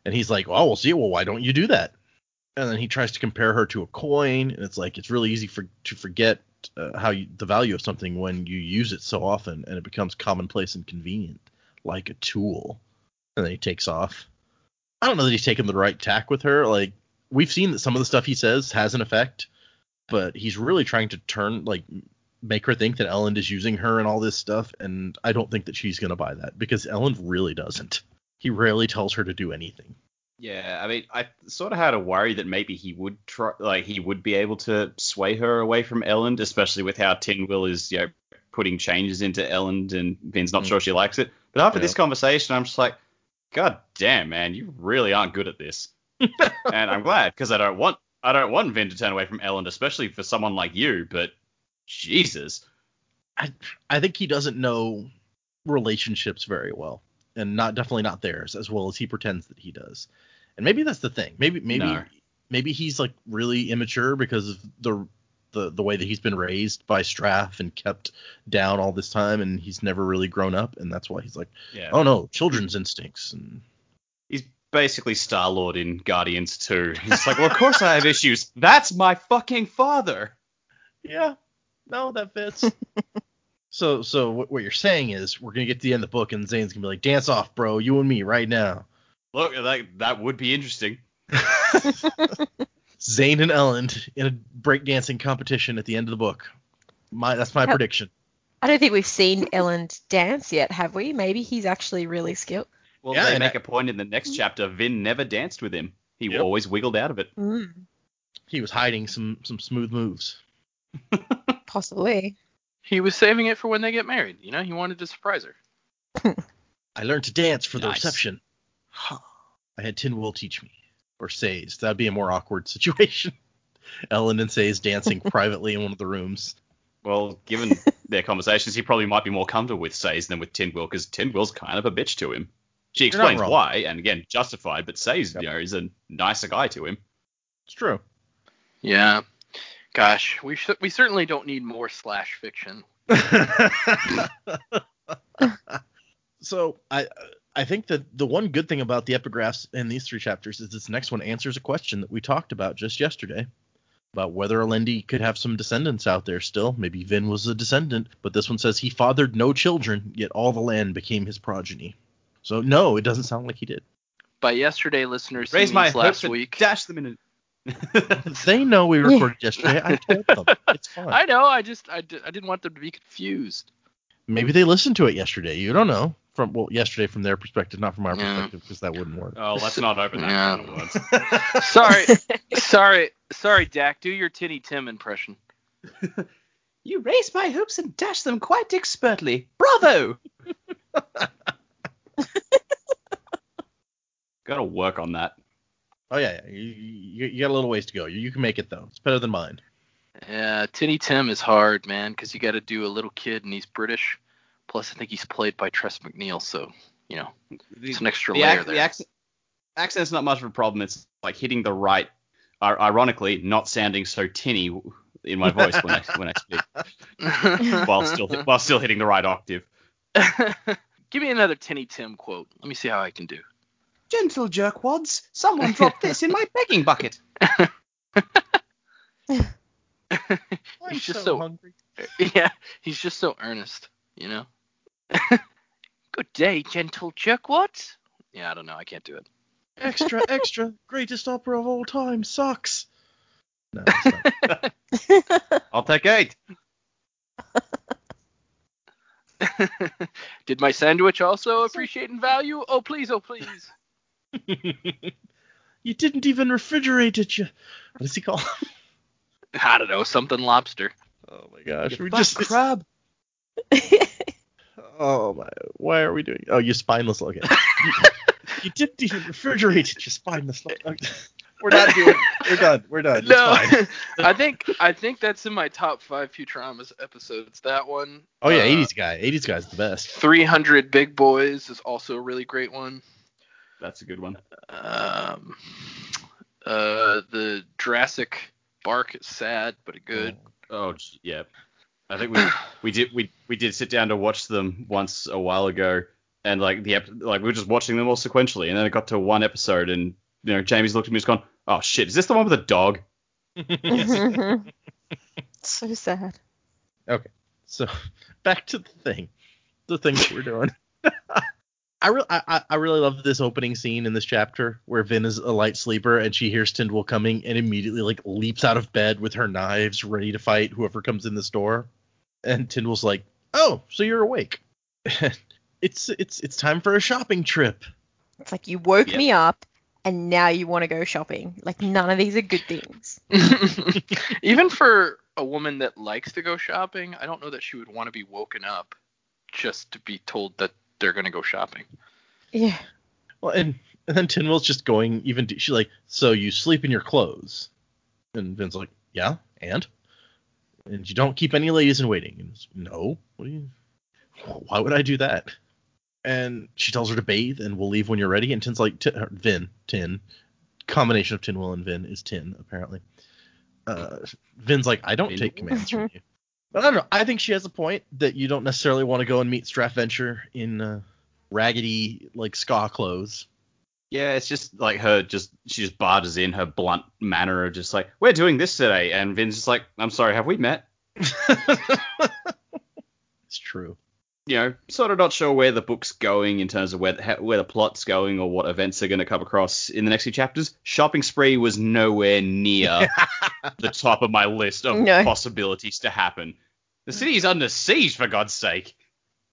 And he's like, "Oh, we'll see. Well, why don't you do that?" And then he tries to compare her to a coin, and it's like it's really easy for to forget uh, how you, the value of something when you use it so often, and it becomes commonplace and convenient, like a tool. And then he takes off. I don't know that he's taken the right tack with her. Like we've seen that some of the stuff he says has an effect, but he's really trying to turn like make her think that Elend is using her and all this stuff, and I don't think that she's gonna buy that because Elend really doesn't. He rarely tells her to do anything. Yeah, I mean, I sort of had a worry that maybe he would try, like he would be able to sway her away from Elend, especially with how Tindwyl is, you know, putting changes into Elend, and Vin's not Mm. sure she likes it. But after Yeah. this conversation, I'm just like, God damn, man, you really aren't good at this. and I'm glad because I don't want I don't want Vin to turn away from Elend, especially for someone like you. But Jesus, I I think he doesn't know relationships very well, and not definitely not theirs as well as he pretends that he does. And maybe that's the thing. Maybe maybe No. maybe he's like really immature because of the the the way that he's been raised by Straff and kept down all this time, and he's never really grown up, and that's why he's like, yeah, oh no, children's instincts, and basically Star Lord in Guardians 2. He's like, well, of course I have issues. That's my fucking father. yeah, no, that fits. so so what, what you're saying is we're gonna get to the end of the book, and Zane's gonna be like, dance off, bro, you and me right now. Look, that that would be interesting. Zane and Elend in a breakdancing competition at the end of the book. My that's my Yep. prediction. I don't think we've seen Elend dance yet, have we? Maybe he's actually really skilled. Well, Yeah, they and make I- a point in the next chapter. Vin never danced with him. He Yep. always wiggled out of it. Mm, He was hiding some some smooth moves. possibly. He was saving it for when they get married. You know, he wanted to surprise her. I learned to dance for the Nice. reception. I had Tindwyl teach me. Or Sazed. That'd be a more awkward situation. Elend and Sazed dancing privately in one of the rooms. Well, given their conversations, he probably might be more comfortable with Sazed than with Tindwyl, because Tindwyl's kind of a bitch to him. She explains why, and again, justified, but Sazed, Yep. you know, he's a nicer guy to him. It's true. Yeah. Gosh, we sh- we certainly don't need more slash fiction. so I I think that the one good thing about the epigraphs in these three chapters is this next one answers a question that we talked about just yesterday about whether Alendi could have some descendants out there still. Maybe Vin was a descendant, but this one says he fathered no children, yet all the land became his progeny. So no, it doesn't sound like he did. By yesterday, listeners, he Raise my means hopes last and week. dash them in. A... They know we recorded yesterday. I told them. It's fine. I know. I just I, I didn't want them to be confused. Maybe they listened to it yesterday. You don't know. From well, yesterday from their perspective, not from our Yeah. perspective, because that wouldn't work. oh, let's not open that Yeah. can of worms. Sorry, sorry, sorry, Dac. Do your Tinny Tim impression. You raise my hopes and dash them quite expertly. Bravo! Gotta work on that. Oh yeah, yeah. You, you, you got a little ways to go. You, you can make it though. It's better than mine. Yeah, Tinny Tim is hard, man, because you got to do a little kid and he's British. Plus, I think he's played by Tress MacNeille, so you know The, it's an extra the, layer ac- there. the accent, accent's not much of a problem. It's like hitting the right, ir- ironically, not sounding so tinny in my voice when I when I speak, while still while still hitting the right octave. Give me another Tinny Tim quote. Let me see how I can do. Gentle jerkwads, someone dropped this in my begging bucket. I'm He's just so- hungry. yeah, he's just so earnest, you know. Good day, gentle jerkwads. Yeah, I don't know. I can't do it. Extra, extra, greatest opera of all time sucks. No. I'll take eight. Did my sandwich also appreciate in value? Oh please, oh please. You didn't even refrigerate it. You. What does he call? him? I don't know, something lobster. Oh my gosh, You we just. crab. Oh my. Why are we doing? Oh, you spineless. Okay. you, you didn't even refrigerate it. You spineless. Okay. We're not doing. We're done. We're done. It's No, fine. I think I think that's in my top five Futurama's episodes. That one. Oh yeah, Uh, 80s guy. 80s guy's the best. 300 Big Boys is also a really great one. That's a good one. Um, uh, the Jurassic Bark is sad but good. Oh j- yeah. I think we we did we we did sit down to watch them once a while ago, and like the ep- like we were just watching them all sequentially, and then it got to one episode, and you know Jaymee's looked at me and just gone, oh shit, is this the one with a dog? so sad. Okay, so back to the thing, the things we're doing. I really, I, I really love this opening scene in this chapter where Vin is a light sleeper and she hears Tindwyl coming and immediately like leaps out of bed with her knives ready to fight whoever comes in this door. And Tindwyl's like, "Oh, so you're awake? it's it's it's time for a shopping trip." It's like you woke Yep. me up and now you want to go shopping. Like none of these are good things. Even for a woman that likes to go shopping, I don't know that she would want to be woken up just to be told that they're gonna go shopping. Yeah. Well, and and then Tindwyl's just going even. d- She's like, "So you sleep in your clothes?" And Vin's like, "Yeah, and." And you don't keep any ladies in waiting. And he's, no. What do you? Why would I do that? And she tells her to bathe and we'll leave when you're ready. And Tin's like, Tin, Vin, Tin, combination of Tindwyl and Vin is Tin apparently. Uh, Vin's like, I don't Vin. take commands from you. But I don't know. I think she has a point that you don't necessarily want to go and meet Straff Venture in uh, raggedy like skaa clothes. Yeah, it's just like her just she just barges in her blunt manner of just like we're doing this today, and Vin's just like I'm sorry, have we met? it's true. You know, sort of not sure where the book's going in terms of where the, where the plot's going or what events are going to come across in the next few chapters. Shopping spree was nowhere near the top of my list of No. possibilities to happen. The city is under siege, for God's sake.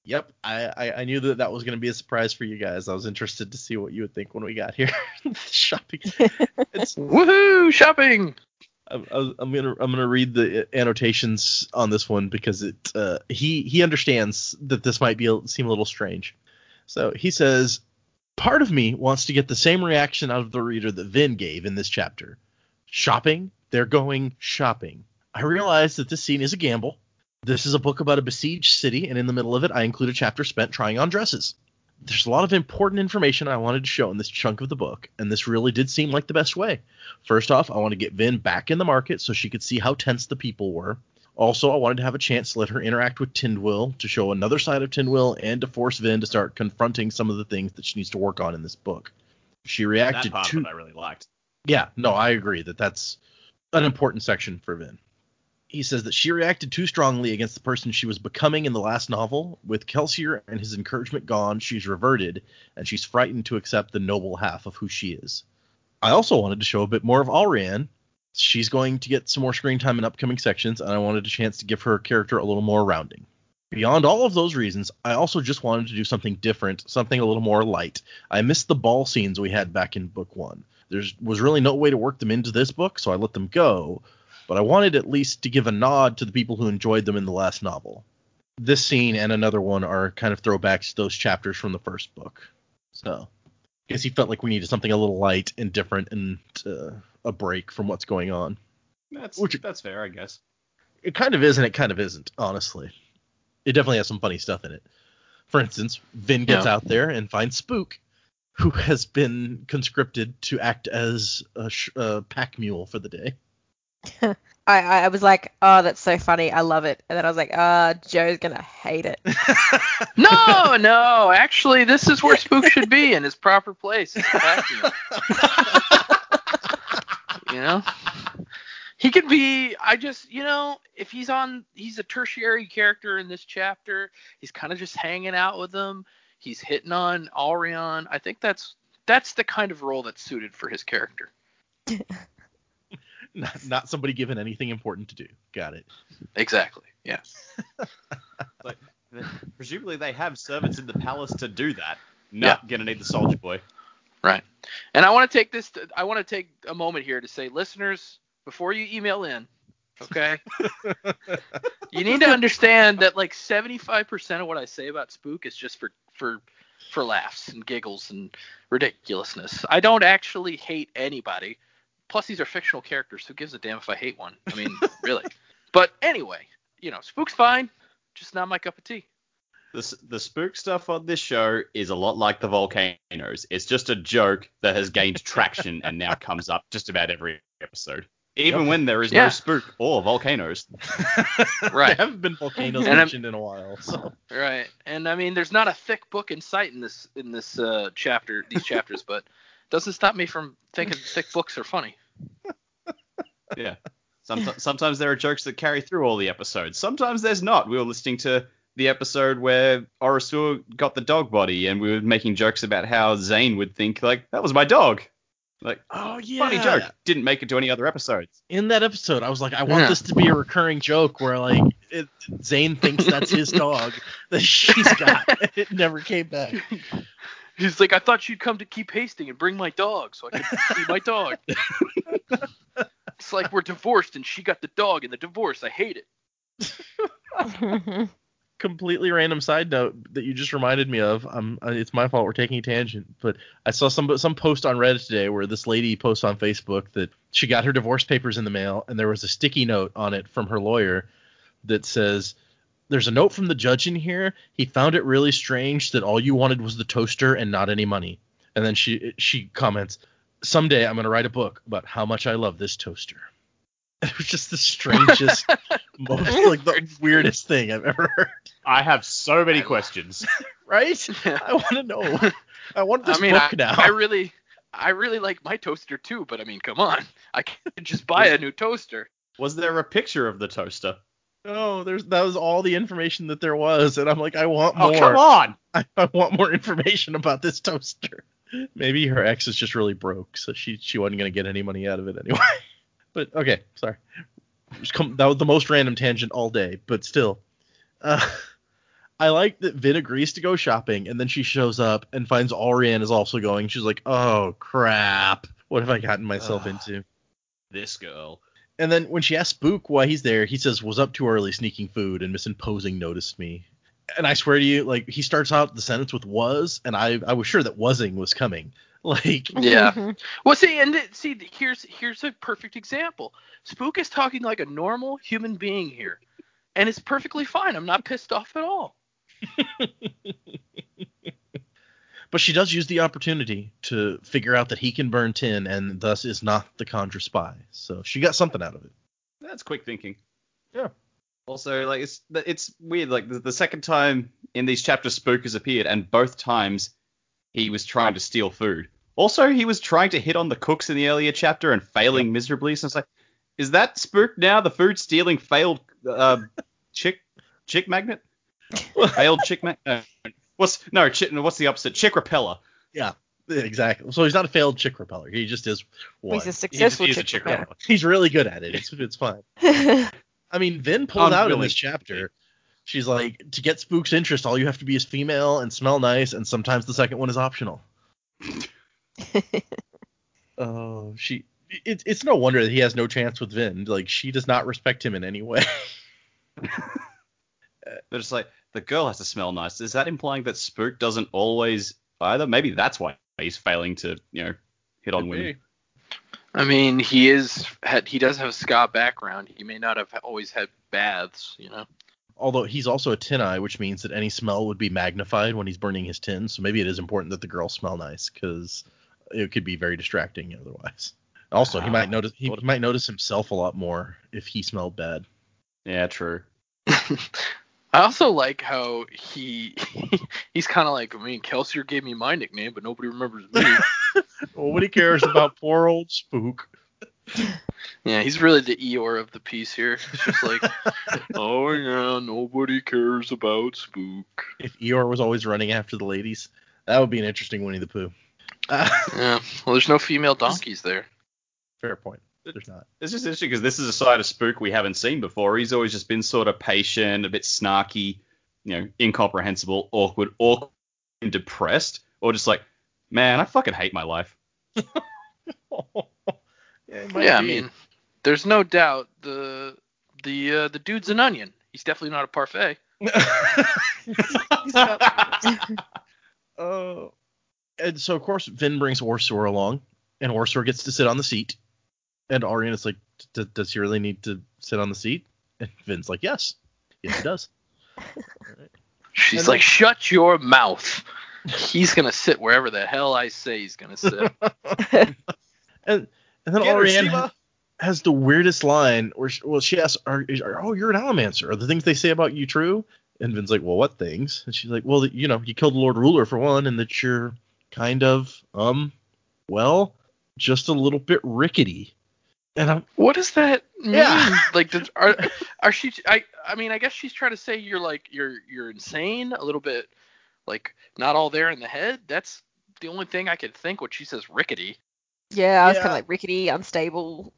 Yep, I, I, I knew that that was going to be a surprise for you guys. I was interested to see what you would think when we got here. Shopping. It's, Woohoo! Shopping. I'm, gonna I'm gonna read the annotations on this one because it uh, he he understands that this might be a, seem a little strange. So he says, part of me wants to get the same reaction out of the reader that Vin gave in this chapter. Shopping? They're going shopping. I realize that this scene is a gamble. This is a book about a besieged city, and in the middle of it, I include a chapter spent trying on dresses. There's a lot of important information I wanted to show in this chunk of the book, and this really did seem like the best way. First off, I want to get Vin back in the market so she could see how tense the people were. Also, I wanted to have a chance to let her interact with Tindwyl to show another side of Tindwyl and to force Vin to start confronting some of the things that she needs to work on in this book. She That reacted part to I really liked. yeah, no, I agree that that's an important section for Vin. He says that she reacted too strongly against the person she was becoming in the last novel. With Kelsier and his encouragement gone, she's reverted, and she's frightened to accept the noble half of who she is. I also wanted to show a bit more of Allrianne. She's going to get some more screen time in upcoming sections, and I wanted a chance to give her character a little more rounding. Beyond all of those reasons, I also just wanted to do something different, something a little more light. I missed the ball scenes we had back in book one. There was really no way to work them into this book, so I let them go. But I wanted at least to give a nod to the people who enjoyed them in the last novel. This scene and another one are kind of throwbacks to those chapters from the first book. So, I guess he felt like we needed something a little light and different and uh, a break from what's going on. That's Which- that's fair, I guess. It kind of is and it kind of isn't, honestly. It definitely has some funny stuff in it. For instance, Vin gets Yeah. out there and finds Spook, who has been conscripted to act as a, sh- a pack mule for the day. I, I I was like, oh, that's so funny. I love it. And then I was like, ah, Joe's gonna hate it. No, no. Actually, this is where Spook should be in his proper place. You know, he could be. I just, you know, if he's on, he's a tertiary character in this chapter. He's kind of just hanging out with them. He's hitting on Aurion. I think that's that's the kind of role that's suited for his character. not, not somebody given anything important to do. Got it. Exactly. Yeah. Like, th- presumably they have servants in the palace to do that. Not gonna need the soldier boy. Right. And I want to take this. I want to take a moment here to say, listeners, before you email in, okay, you need to understand that like 75% of what I say about Spook is just for for for laughs and giggles and ridiculousness. I don't actually hate anybody. Plus, these are fictional characters. Who gives a damn if I hate one? I mean, really. But anyway, you know, Spook's fine, just not my cup of tea. The, the spook stuff on this show is a lot like the volcanoes. It's just a joke that has gained traction and now comes up just about every episode. Even Yep. when there is Yeah. no spook or volcanoes. Right. there haven't been volcanoes And I'm- mentioned in a while. So Right. And I mean, there's not a thick book in sight in this in this uh, chapter, these chapters, but doesn't stop me from thinking thick books are funny. Yeah. Sometimes, sometimes there are jokes that carry through all the episodes. Sometimes there's not. We were listening to the episode where OreSeur got the dog body, and we were making jokes about how Zane would think like that was my dog. Like oh yeah, funny joke. Didn't make it to any other episodes. In that episode, I was like, I want Yeah. this to be a recurring joke where like it, Zane thinks that's his dog that she's got. it never came back. He's like, I thought you'd come to keep hasting and bring my dog so I could see my dog. it's like we're divorced and she got the dog in the divorce. I hate it. completely random side note that you just reminded me of. Um, it's my fault. We're taking a tangent, but I saw some some post on Reddit today where this lady posts on Facebook that she got her divorce papers in the mail, and there was a sticky note on it from her lawyer that says. There's a note from the judge in here. He found it really strange that all you wanted was the toaster and not any money. And then she she comments, "Someday I'm going to write a book about how much I love this toaster." It was just the strangest, most like the weirdest thing I've ever heard. I have so many I- questions. right? I want to know. I want this I mean, book I, now. I really, I really like my toaster too. But I mean, come on, I can't just buy a new toaster. Was there a picture of the toaster? No, there's that was all the information that there was, and I'm like, I want more. Oh more. come on! I, I want more information about this toaster. Maybe her ex is just really broke, so she she wasn't gonna get any money out of it anyway. But okay, sorry. Just come, that was the most random tangent all day, but still. Uh, I like that Vin agrees to go shopping, and then she shows up and finds Allrianne is also going. She's like, "Oh crap, what have I gotten myself Ugh. into?" This girl. And then when she asks Spook why he's there, he says, "Was up too early sneaking food, and Miss Imposing noticed me." And I swear to you, like he starts out the sentence with "was," and I I was sure that wasing was coming. Like, Yeah. Mm-hmm. Well, see, and th- see, here's here's a perfect example. Spook is talking like a normal human being here, and it's perfectly fine. I'm not pissed off at all. but she does use the opportunity to figure out that he can burn tin, and thus is not the kandra spy. So she got something out of it. That's quick thinking. Yeah. Also, like it's it's weird. Like the, the second time in these chapters, Spook has appeared, and both times he was trying to steal food. Also, he was trying to hit on the cooks in the earlier chapter and failing miserably. So it's like, is that Spook now? The food stealing failed uh, chick chick magnet? failed chick magnet? No. What's no? Chick, what's the opposite? Chick repeller. Yeah, exactly. So he's not a failed chick repeller. He just is one. He's a successful he's a chick chick repeller. repeller. He's really good at it. It's it's fine. I mean, Vin pulled out in this chapter. She's like, to get Spook's interest, all you have to be is female and smell nice, and sometimes the second one is optional. Oh, she. It, it's no wonder that he has no chance with Vin. Like, she does not respect him in any way. They're just like the girl has to smell nice. Is that implying that Spook doesn't always either? Maybe that's why he's failing to, you know, hit on women. I mean, he is had he does have a skaa background. He may not have always had baths, you know. Although he's also a Tineye, which means that any smell would be magnified when he's burning his tin. So maybe it is important that the girl smell nice, because it could be very distracting otherwise. Also, he Ah, might notice he might notice himself a lot more if he smelled bad. Yeah, true. I also like how he he's kind of like I mean, Kelsier gave me my nickname, but nobody remembers me. Nobody cares about poor old Spook. yeah, he's really the Eeyore of the piece here. It's just like, oh yeah, nobody cares about Spook. If Eeyore was always running after the ladies, that would be an interesting Winnie the Pooh. Uh, Yeah, well, there's no female donkeys there. fair point. There's not. It's just interesting because this is a side of Spook we haven't seen before. He's always just been sort of patient, a bit snarky, you know, incomprehensible, awkward, awkward, and depressed, or just like, man, I fucking hate my life. yeah, yeah, I mean, there's no doubt the the uh, the dude's an onion. He's definitely not a parfait. Uh, and so of course Vin brings OreSeur along, and OreSeur gets to sit on the seat, and Allrianne's like, "D- "Does he really need to sit on the seat?" And Vin's like, "Yes, yes he does." She's And like, shut your mouth. He's gonna sit wherever the hell I say he's gonna sit. and and then Get her, has the weirdest line where she, well she asks, are, are, "Oh, you're an Allomancer. Are the things they say about you true?" And Vin's like, "Well, what things?" And she's like, "Well, you know, you killed the Lord Ruler for one, and that you're kind of um, well, just a little bit rickety." And I'm what does that mean? Yeah. Like, does, are are she? I I mean, I guess she's trying to say you're like you're you're insane, a little bit like not all there in the head. That's the only thing I could think when she says rickety. Yeah, I was Yeah. kind of like rickety, unstable.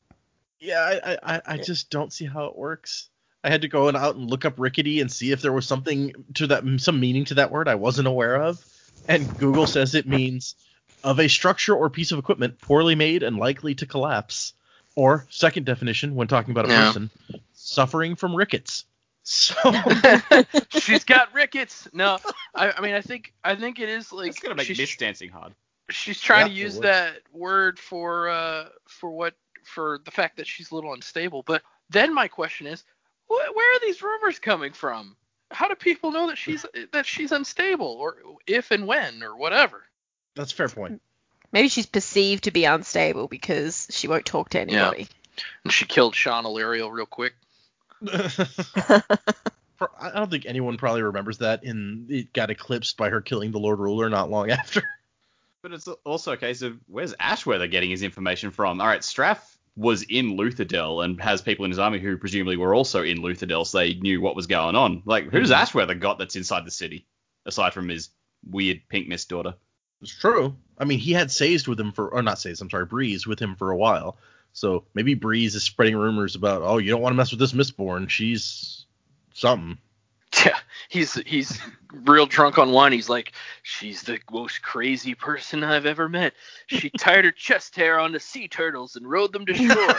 yeah, I, I- I, I just don't see how it works. I had to go and out and look up rickety and see if there was something to that, some meaning to that word I wasn't aware of. And Google says it means of a structure or piece of equipment poorly made and likely to collapse. Or second definition, when talking about a Yeah. person, suffering from rickets. So she's got rickets. No, I, I mean, I think I think it is like It's gonna make she's, dancing hard. she's trying to Yeah, it use that word for uh for what for the fact that she's a little unstable. But then my question is, wh- where are these rumors coming from? How do people know that she's that she's unstable, or if and when, or whatever? that's a fair point. Maybe she's perceived to be unstable because she won't talk to anybody. Yeah. And she killed Shan Elariel real quick. I don't think anyone probably remembers that, and it got eclipsed by her killing the Lord Ruler not long after. But it's also a case of where's Ashweather getting his information from? All right, Straff was in Luthadel and has people in his army who presumably were also in Luthadel, so they knew what was going on. Like, who's Mhm. Ashweather got that's inside the city, aside from his weird pink mist daughter? It's true. I mean, he had Sazed with him for, or not Sazed, I'm sorry, Breeze with him for a while. So maybe Breeze is spreading rumors about, oh, you don't want to mess with this Mistborn. She's something. Yeah, he's he's real drunk on wine. He's like, she's the most crazy person I've ever met. She tied her chest hair onto sea turtles and rode them to shore.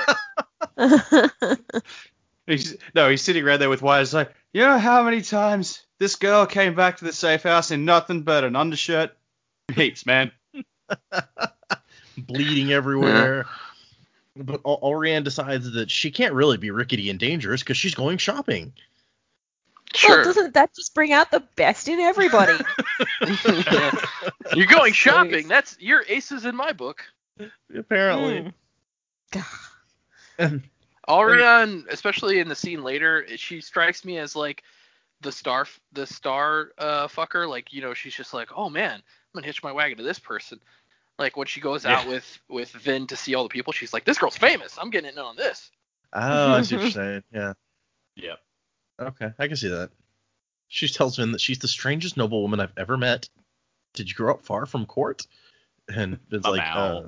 He's, no, he's sitting around there with wires like, you know how many times this girl came back to the safe house in nothing but an undershirt? Heaps, man. Bleeding everywhere. But Al- Allrianne decides that she can't really be rickety and dangerous because she's going shopping. Well, Sure. doesn't that just bring out the best in everybody? You're going shopping. That's your aces in my book. Apparently. Hmm. And especially in the scene later, she strikes me as like the star, the star uh, fucker. Like you know, she's just like, oh man, I'm gonna hitch my wagon to this person. Like when she goes out Yeah. with with Vin to see all the people, she's like, this girl's famous. I'm getting in on this. oh, I see what you're saying. Yeah. Yep. Okay, I can see that. She tells Vin that she's the strangest noblewoman I've ever met. Did you grow up far from court? And Vin's like, uh,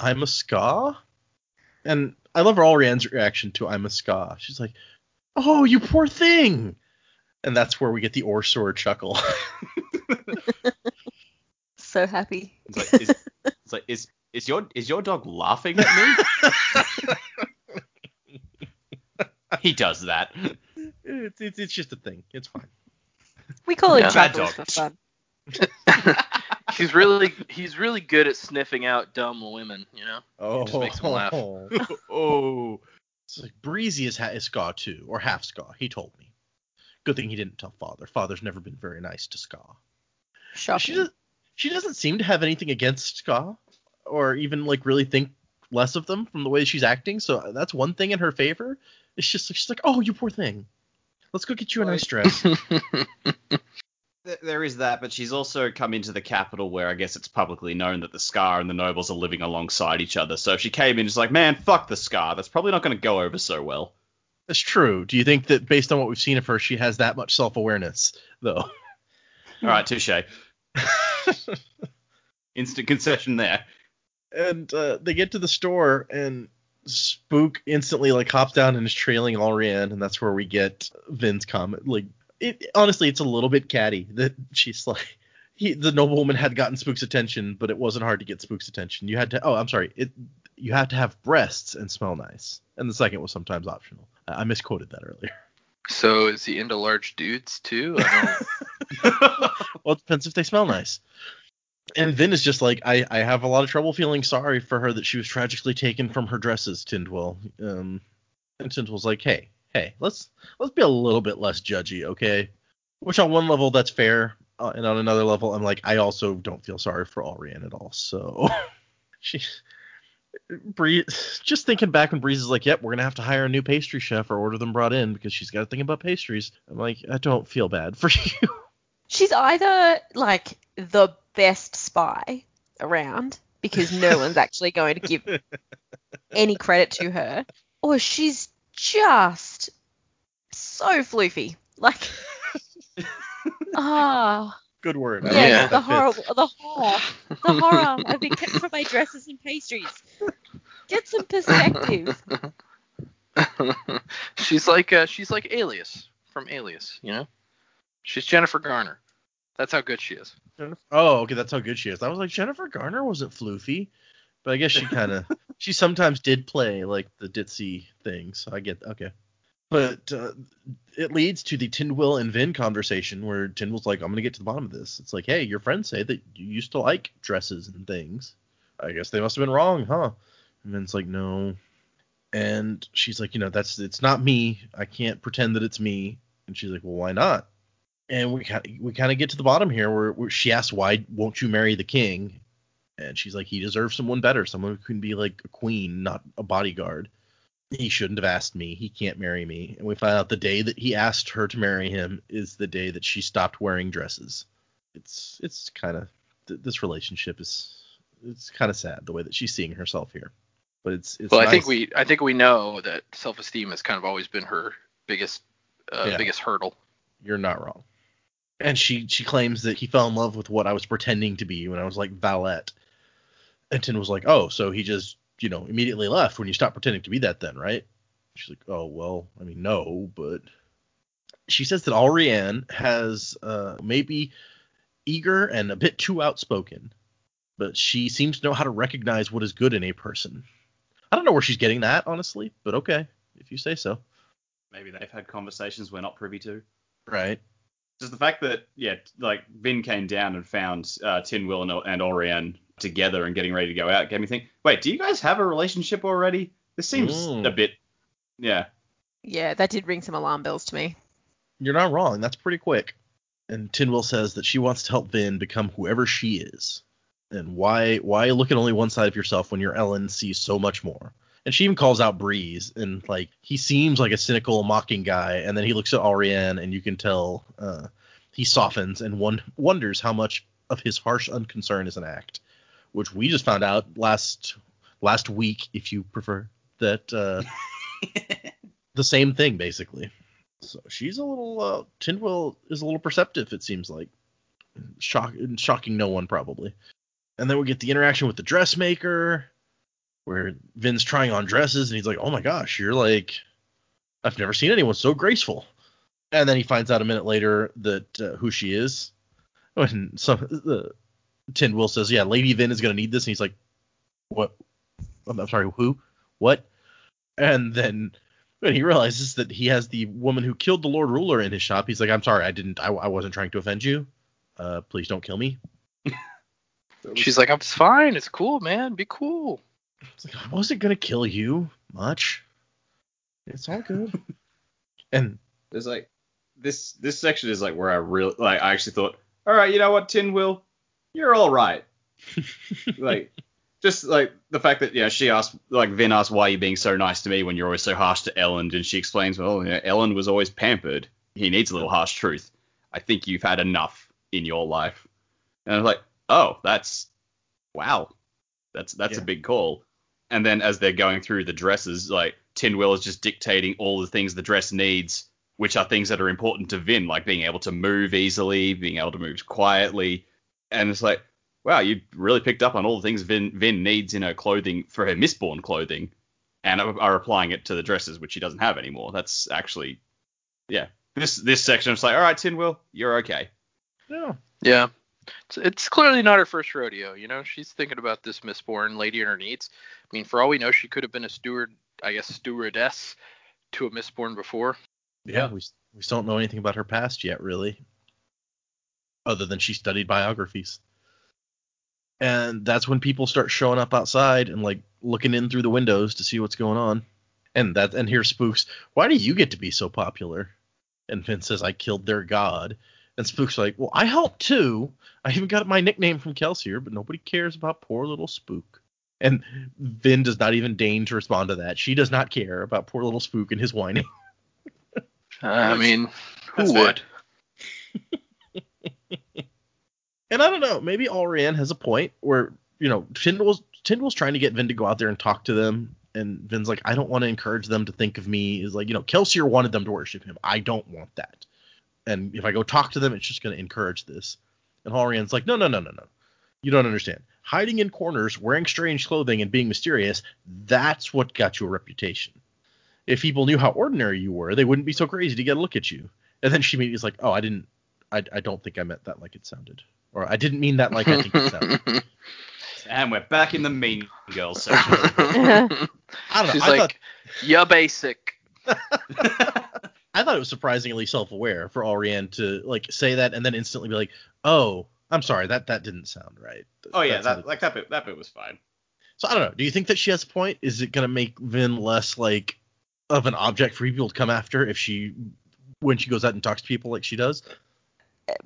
I'm a skaa? And I love Allrianne's reaction to I'm a skaa. She's like, oh, you poor thing. And that's where we get the OreSeur chuckle. so happy. It's like, is, it's like, is, is your is your dog laughing at me? he does that. it's, it's, it's just a thing. It's fine. We call Yeah. it Bad chuckles dog. for fun. he's really he's really good at sniffing out dumb women. You know. Oh, it just makes him laugh. Oh. oh. It's like Breezy is, ha- is skaa too, or half skaa. He told me. Good thing he didn't tell Father. Father's never been very nice to skaa. She Shocking. does, she doesn't seem to have anything against skaa, or even like really think less of them from the way she's acting. So that's one thing in her favor. It's just like she's like, oh, you poor thing. Let's go get you a nice dress. There is that, but she's also come into the capital where I guess it's publicly known that the skaa and the nobles are living alongside each other. So if she came in just like, man, fuck the skaa, that's probably not going to go over so well. That's true. Do you think that based on what we've seen of her, she has that much self awareness though? All right, touche. Instant concession there. and uh, they get to the store and Spook instantly like hops down and is trailing Alrianne, and that's where we get Vin's comment. Like, it honestly, it's a little bit catty that she's like, he the noblewoman had gotten Spook's attention, but it wasn't hard to get Spook's attention. You had to oh, I'm sorry. It you had to have breasts and smell nice. And the second was sometimes optional. I misquoted that earlier. So is he into large dudes too? Well, it depends if they smell nice. And Vin is just like, I, I have a lot of trouble feeling sorry for her that she was tragically taken from her dresses, Tindwyl. Um, and Tindwyl's like, hey, hey, let's let's be a little bit less judgy, okay? Which on one level that's fair, uh, and on another level I'm like, I also don't feel sorry for Allrianne at all. So she, Bree, just thinking back when Breeze is like, yep, we're gonna have to hire a new pastry chef or order them brought in because she's got to think about pastries. I'm like, I don't feel bad for you. She's either like the best spy around because no one's actually going to give any credit to her, or she's just so floofy. Like, ah, Good word. I yeah, like the horrible, the horror, the horror. I've been kept from my dresses and pastries. Get some perspective. she's like uh, she's like Alias from Alias, you know. She's Jennifer Garner. That's how good she is. Oh, okay, that's how good she is. I was like, Jennifer Garner wasn't floofy, but I guess she kind of, she sometimes did play like the ditzy thing, so I get okay. But uh, it leads to the Tindwyl and Vin conversation where Tindwyl's like, I'm gonna get to the bottom of this. It's like, hey, your friends say that you used to like dresses and things. I guess they must have been wrong, huh? And Vin's like, no. And she's like, you know, that's it's not me. I can't pretend that it's me. And she's like, well, why not? and we kind of, we kind of get to the bottom here where, where she asks why won't you marry the king and she's like he deserves someone better someone who can be like a queen not a bodyguard he shouldn't have asked me he can't marry me and we find out the day that he asked her to marry him is the day that she stopped wearing dresses it's it's kind of th- this relationship is it's kind of sad the way that she's seeing herself here but it's it's well, I think we I think we know that self-esteem has kind of always been her biggest uh, Yeah. biggest hurdle. you're not wrong. And she she claims that he fell in love with what I was pretending to be when I was like Valette. And Tin was like, oh, so he just you know immediately left when you stopped pretending to be that then, right? She's like, oh well, I mean no, but she says that Alrianne has uh, maybe eager and a bit too outspoken, but she seems to know how to recognize what is good in a person. I don't know where she's getting that honestly, but okay, if you say so. Maybe they've had conversations we're not privy to. Right. Just the fact that, yeah, like Vin came down and found uh, Tindwyl and, and Orion together and getting ready to go out gave me think, wait, do you guys have a relationship already? This seems Mm. a bit, yeah. Yeah, that did ring some alarm bells to me. You're not wrong. That's pretty quick. And Tindwyl says that she wants to help Vin become whoever she is. And why why look at only one side of yourself when your Elend sees so much more? And she even calls out Breeze, and like he seems like a cynical, mocking guy, and then he looks at Allrianne, and you can tell uh, he softens and one wonders how much of his harsh unconcern is an act, which we just found out last last week, if you prefer, that uh, the same thing basically. So she's a little uh, Tindwyl is a little perceptive, it seems like. Shock, shocking no one probably. And then we get the interaction with the dressmaker, where Vin's trying on dresses, and he's like, "Oh my gosh, you're like, I've never seen anyone so graceful." And then he finds out a minute later that uh, who she is. When some the Tindwyl says, "Yeah, Lady Vin is gonna need this," and he's like, "What? I'm, I'm sorry, who? What?" And then when he realizes that he has the woman who killed the Lord Ruler in his shop, he's like, "I'm sorry, I didn't. I, I wasn't trying to offend you. Uh, please don't kill me." She's like, I'm fine. It's cool, man. Be cool. It's like, I wasn't gonna kill you much. It's all good. and There's like this this section is like where I really like I actually thought, all right, you know what, Tindwyl, you're all right. like just like the fact that yeah, she asked like Vin asked why are you're being so nice to me when you're always so harsh to Elend, and she explains, well, you know, Elend was always pampered. He needs a little harsh truth. I think you've had enough in your life. And I was like, oh, that's wow, that's that's a big call. And then as they're going through the dresses, like Tindwyl is just dictating all the things the dress needs, which are things that are important to Vin, like being able to move easily, being able to move quietly. And it's like, wow, you really picked up on all the things Vin Vin needs in her clothing for her Mistborn clothing, and are, are applying it to the dresses, which she doesn't have anymore. That's actually, yeah. This this section, it's like, all right, Tindwyl, you're okay. yeah, Yeah. It's, it's clearly not her first rodeo. You know, she's thinking about this Mistborn lady and her needs. I mean, for all we know, she could have been a steward, I guess, stewardess to a Mistborn before. Yeah, we we still don't know anything about her past yet, really, other than she studied biographies. And that's when people start showing up outside and like looking in through the windows to see what's going on. And that and here Spooks, why do you get to be so popular? And Vin says, I killed their god. And Spook's like, Well, I helped too. I even got my nickname from Kelsier, but nobody cares about poor little Spook. And Vin does not even deign to respond to that. She does not care about poor little Spook and his whining. I mean, who would? And I don't know, maybe Allrianne has a point where, you know, Tindwyl's Tindwyl's trying to get Vin to go out there and talk to them, and Vin's like, I don't want to encourage them to think of me as like, you know, Kelsier wanted them to worship him. I don't want that. And if I go talk to them, it's just going to encourage this. And Allrianne's like, no, no, no, no, no. You don't understand. Hiding in corners, wearing strange clothing, and being mysterious, that's what got you a reputation. If people knew how ordinary you were, they wouldn't be so crazy to get a look at you. And then she immediately is like, oh, I didn't, I, I don't think I meant that like it sounded. Or I didn't mean that like I think it sounded. And we're back in the Mean Girls section. I don't know. She's I like, thought yeah, basic. I thought it was surprisingly self-aware for Allrianne to like say that and then instantly be like, "Oh, I'm sorry, that that didn't sound right." oh yeah, That's that like that bit that bit was fine. So I don't know. Do you think that she has a point? Is it gonna make Vin less like of an object for people to come after if she when she goes out and talks to people like she does?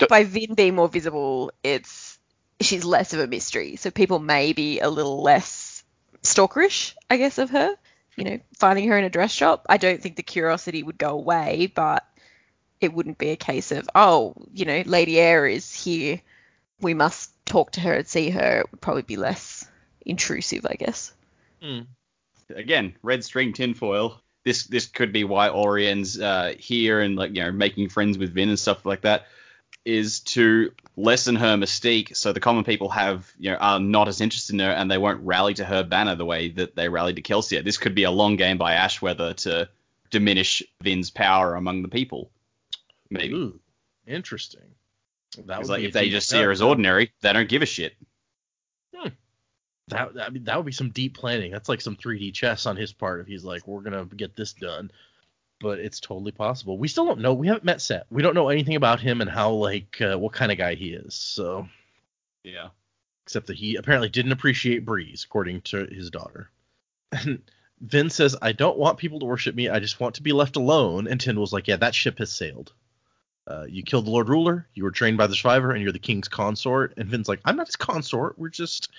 By Vin being more visible, it's she's less of a mystery, so people may be a little less stalkerish, I guess, of her. You know, finding her in a dress shop. I don't think the curiosity would go away, but it wouldn't be a case of, oh, you know, Lady Air is here. We must talk to her and see her. It would probably be less intrusive, I guess. Again, red string tinfoil. This this could be why Allrianne's uh, here and like you know making friends with Vin and stuff like that is to lessen her mystique, so the common people have you know are not as interested in her and they won't rally to her banner the way that they rallied to Kelsier. This could be a long game by Ashweather to diminish Vin's power among the people. Maybe. Ooh, interesting. That would like if they just see her as ordinary, they don't give a shit. Hmm. That I mean, that would be some deep planning. That's like some 3D chess on his part. If he's like, we're gonna get this done, but it's totally possible. We still don't know. We haven't met Cett. We don't know anything about him and how like uh, what kind of guy he is. So Yeah. except that he apparently didn't appreciate Breeze, according to his daughter. And Vin says, I don't want people to worship me. I just want to be left alone. And Tindwyl's like, Yeah, that ship has sailed. Uh, you killed the Lord Ruler. You were trained by the Survivor, and you're the king's consort. And Vin's like, I'm not his consort. We're just.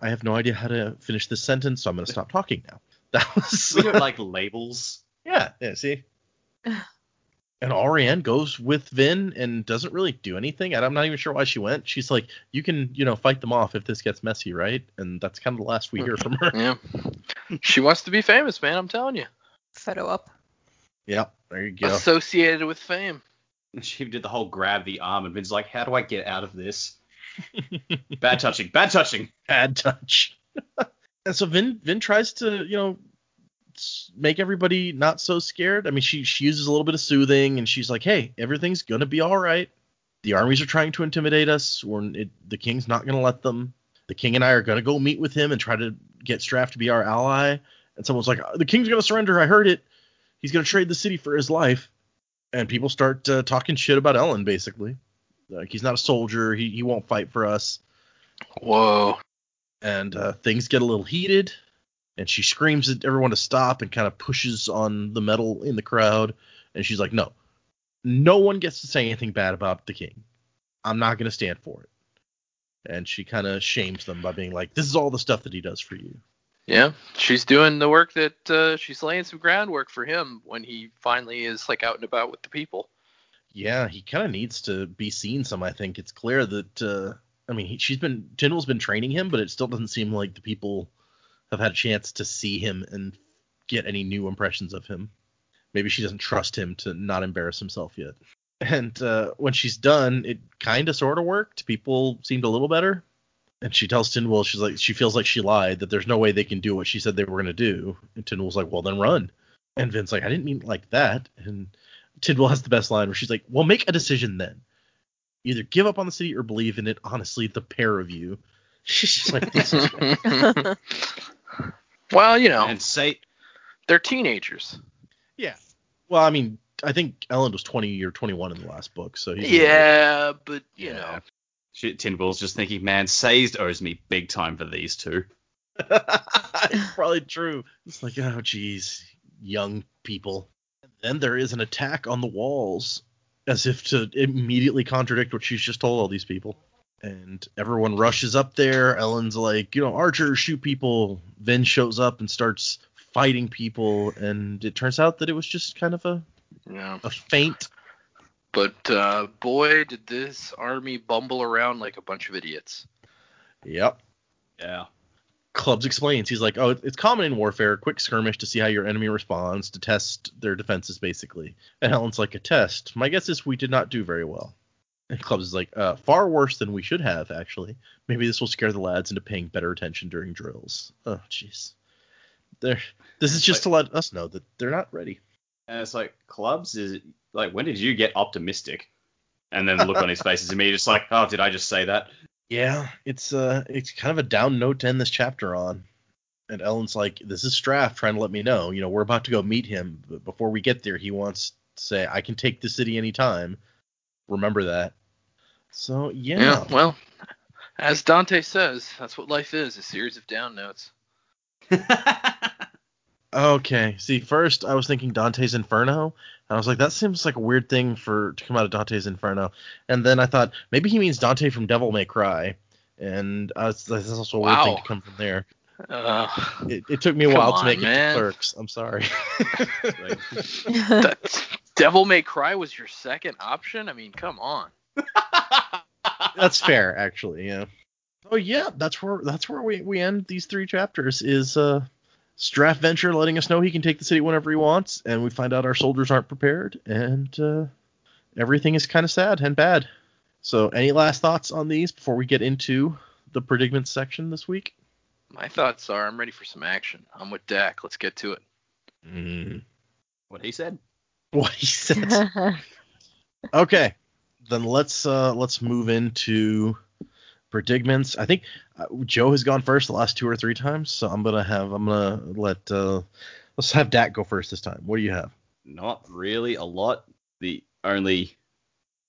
I have no idea how to finish this sentence, so I'm going to stop talking now. That was. We don't like labels. Yeah, yeah, see? and Allrianne goes with Vin and doesn't really do anything. I'm not even sure why she went. She's like, you can, you know, fight them off if this gets messy, right? And that's kind of the last we hear from her. Yeah. she wants to be famous, man. I'm telling you. Photo up. yeah, there you go. Associated with fame. She did the whole grab the arm, and Vin's like, "How do I get out of this?" bad touching, bad touching. Bad touch. and so Vin Vin tries to, you know, s- make everybody not so scared. I mean, she she uses a little bit of soothing, and she's like, "Hey, everything's gonna be all right. The armies are trying to intimidate us. We're, it, the king's not gonna let them. The king and I are gonna go meet with him and try to get Straff to be our ally." And someone's like, "The king's gonna surrender. I heard it. He's gonna trade the city for his life." And people start uh, talking shit about Elend, basically. Like he's not a soldier. He he won't fight for us Whoa. and uh, things get a little heated and she screams at everyone to stop and kind of pushes on the metal in the crowd and she's like no. No one gets to say anything bad about the king. I'm not going to stand for it. And she kind of shames them by being like this is all the stuff that he does for you. Yeah, she's doing the work that uh, she's laying some groundwork for him when he finally is like out and about with the people. yeah he kind of needs to be seen some i think. It's clear that uh, i mean he, she's been Tindwyl's been training him but it still doesn't seem like the people have had a chance to see him and get any new impressions of him. Maybe she doesn't trust him to not embarrass himself yet. And uh, when she's done it kind of sort of worked. People seemed a little better. And she tells Tindwyl she's like she feels like she lied that there's no way they can do what she said they were going to do. And Tindwyl's like well then run. And Vin's like I didn't mean it like that. And Tindwyl has the best line where she's like, "Well, make a decision then. either give up on the city or believe in it. Honestly, the pair of you. She's just like, this is well, you know, And say they're teenagers. yeah. Well, I mean, I think Elend was 20 or 21 in the last book, so he's Yeah, but you yeah. know, Shit, Tindwyl's just thinking, man, Sazed owes me big time for these two. it's probably true. It's like, oh, geez, young people. And Then there is an attack on the walls, as if to immediately contradict what she's just told all these people. And everyone rushes up there. Elend's like, you know, archers shoot people. Vin shows up and starts fighting people, and it turns out that it was just kind of a, you know. a feint. But uh, boy, did this army bumble around like a bunch of idiots. Yep. Yeah. Clubs explains. He's like, oh, it's common in warfare, quick skirmish to see how your enemy responds, to test their defenses, basically. And Elend's like, a test. My guess is we did not do very well. And Clubs is like, uh, far worse than we should have, actually. Maybe this will scare the lads into paying better attention during drills. Oh, jeez. They're, this is just to let us know that they're not ready. And it's like, Clubs is like, when did you get optimistic? And then the look on his face is immediately just like, oh, did I just say that? Yeah, it's uh, it's kind of a down note to end this chapter on. And Elend's like, "This is Straff trying to let me know. You know, we're about to go meet him, but before we get there, he wants to say, I can take the city anytime. Remember that." So yeah, Yeah, well, as Dante says, that's what life is, a series of down notes. okay. See, first I was thinking Dante's Inferno, and I was like, that seems like a weird thing for to come out of Dante's Inferno. And then I thought maybe he means Dante from Devil May Cry, and uh, that's also a weird thing to come from there. Uh, It, it took me a while to make it man. to Clerks. I'm sorry. Devil May Cry was your second option? I mean, come on. That's fair, actually. Yeah. Oh yeah, that's where that's where we, we end these three chapters. Is uh, Straff Venture letting us know he can take the city whenever he wants, and we find out our soldiers aren't prepared, and uh, everything is kind of sad and bad. So, any last thoughts on these before we get into the predicaments section this week? My thoughts are I'm ready for some action. I'm with Dac. Let's get to it. Mm, what he said. what he said. okay, then let's uh let's move into predicaments. I think uh, Joe has gone first the last two or three times, so I'm gonna have I'm gonna let uh let's have Dac go first this time. What do you have? Not really a lot. The only,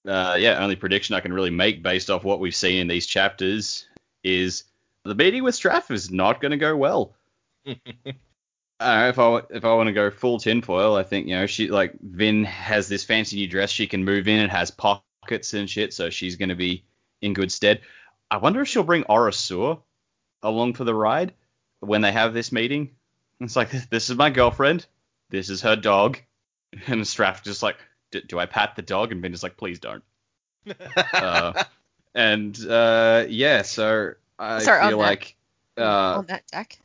uh, yeah, only prediction I can really make based off what we've seen in these chapters is the meeting with Straff is not going to go well. Uh, if I if I want to go full tinfoil, I think you know she like Vin has this fancy new dress she can move in. It has pockets and shit, so she's going to be in good stead. I wonder if she'll bring OreSeur along for the ride when they have this meeting. It's like this is my girlfriend, this is her dog, and Straff just like, "D- do I pat the dog? And Vin is like, please don't. Uh, and uh, yeah, so I Sorry, on feel that- like uh, on that deck.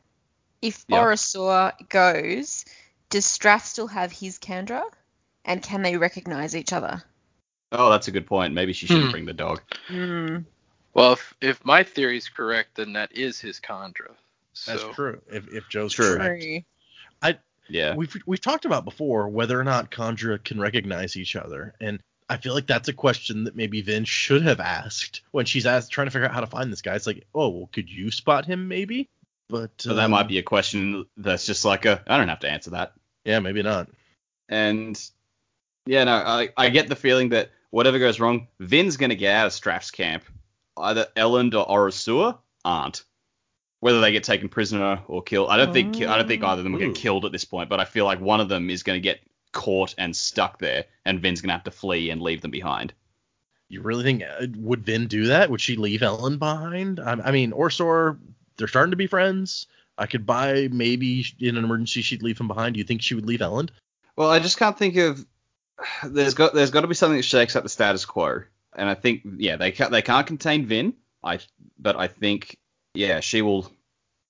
If Yeah. OreSeur goes, does Straff still have his kandra? And can they recognize each other? Oh, that's a good point. Maybe she shouldn't Hmm. bring the dog. Hmm. Well, if, if my theory is correct, then that is his kandra. So, That's true. If if Joe's True. correct. True. Yeah. We've we've talked about before whether or not kandra can recognize each other, and I feel like that's a question that maybe Vin should have asked when she's asked trying to figure out how to find this guy. It's like, oh, well, could you spot him maybe? But So that um, might be a question that's just like a I don't have to answer that. yeah, maybe not. And yeah, no, I I get the feeling that whatever goes wrong, Vin's gonna get out of Straff's camp. Either Elend or OreSeur aren't. Whether they get taken prisoner or killed, I don't think I don't think either of them will Ooh. get killed at this point. But I feel like one of them is gonna get caught and stuck there, and Vin's gonna have to flee and leave them behind. You really think uh, would Vin do that? Would she leave Elend behind? I, I mean, OreSeur, they're starting to be friends. I could buy maybe in an emergency she'd leave him behind. Do you think she would leave Elend? Well, I just can't think of. There's got there's got to be something that shakes up the status quo, and I think yeah they can't they can't contain Vin. I but I think yeah she will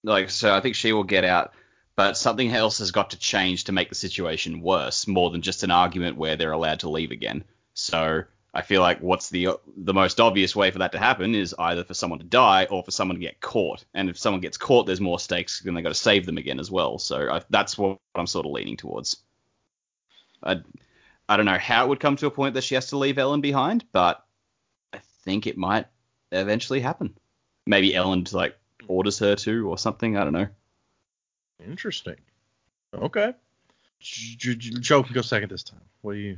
like so I think she will get out, but something else has got to change to make the situation worse more than just an argument where they're allowed to leave again. So I feel like what's the the most obvious way for that to happen is either for someone to die or for someone to get caught. And if someone gets caught, there's more stakes, and they got to save them again as well. So I, that's what I'm sort of leaning towards. I I don't know how it would come to a point that she has to leave Elend behind, but I think it might eventually happen. Maybe Elend like orders her to or something. I don't know. Interesting. Okay. J- J- Joe can go second this time. What do you?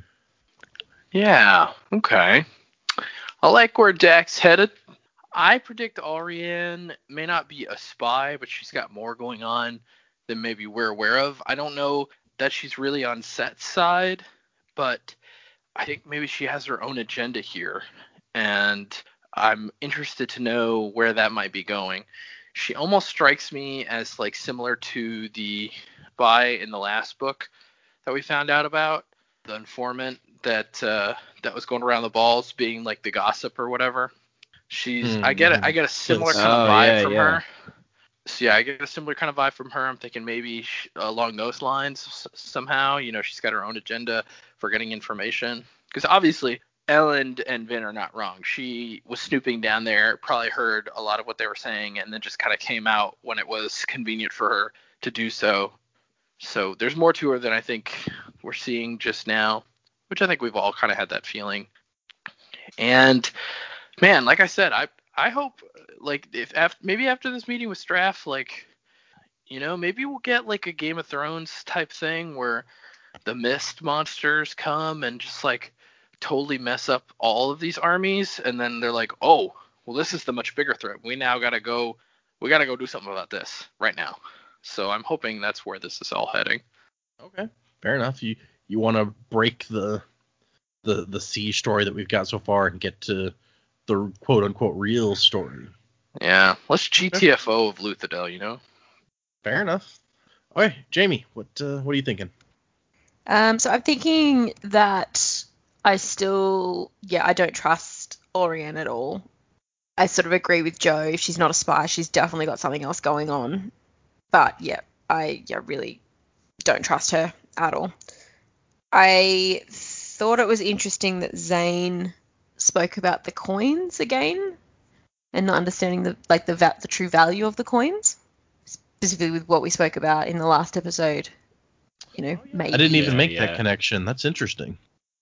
Yeah. Okay. I like where Dac's headed. I predict Allrianne may not be a spy, but she's got more going on than maybe we're aware of. I don't know that she's really on Cett's side, but I think maybe she has her own agenda here, and I'm interested to know where that might be going. She almost strikes me as like similar to the spy in the last book that we found out about, the informant that uh, that was going around the balls, being like the gossip or whatever. She's I get it. I get a similar kind of Oh, vibe yeah, from yeah. her. So yeah, I get a similar kind of vibe from her. I'm thinking maybe sh- along those lines s- somehow. You know, she's got her own agenda for getting information. Because obviously Elend and Vin are not wrong. She was snooping down there, probably heard a lot of what they were saying, and then just kind of came out when it was convenient for her to do so. So there's more to her than I think we're seeing just now, which I think we've all kind of had that feeling. And man, like I said, I I hope like if after, maybe after this meeting with Straff, like you know, maybe we'll get like a Game of Thrones type thing where the mist monsters come and just like totally mess up all of these armies, and then they're like, oh, well, this is the much bigger threat. We now gotta go. We gotta go do something about this right now. So I'm hoping that's where this is all heading. Okay, fair enough. You you want to break the the the siege story that we've got so far and get to the quote unquote real story. Yeah, let's GTFO of Luthadel, you know. Fair enough. Okay, Jaymee, what uh, what are you thinking? Um, so I'm thinking that I still, yeah, I don't trust Allrianne at all. I sort of agree with Joe. If she's not a spy, she's definitely got something else going on. But yeah, I yeah really don't trust her at all. I thought it was interesting that Zane spoke about the coins again and not understanding the like the va- the true value of the coins, specifically with what we spoke about in the last episode. You know, maybe I didn't even Yeah, make yeah. that connection. That's interesting.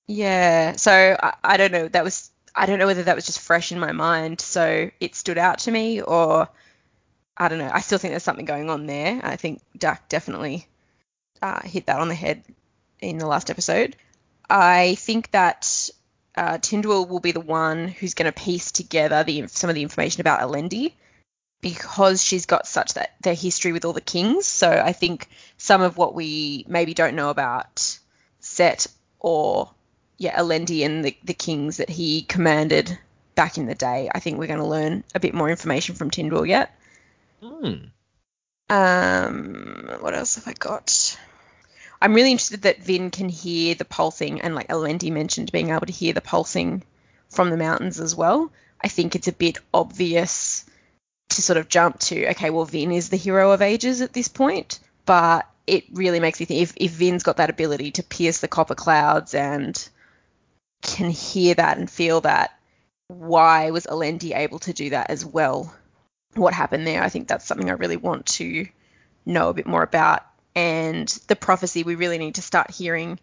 yeah, so I, I don't know. That was I don't know whether that was just fresh in my mind, so it stood out to me, or I don't know. I still think there's something going on there. I think Dac definitely uh, hit that on the head in the last episode. I think that uh, Tindwyl will be the one who's going to piece together the some of the information about Alendi because she's got such that their history with all the kings. So I think some of what we maybe don't know about Cett or yeah, Alendi and the, the kings that he commanded back in the day. I think we're going to learn a bit more information from Tindwyl yet. Hmm. Um, what else have I got? I'm really interested that Vin can hear the pulsing, and like Alendi mentioned, being able to hear the pulsing from the mountains as well. I think it's a bit obvious to sort of jump to, okay, well, Vin is the hero of ages at this point, but it really makes me think if, if Vin's got that ability to pierce the copper clouds and can hear that and feel that, why was Alendi able to do that as well? What happened there? I think that's something I really want to know a bit more about. And the prophecy, we really need to start hearing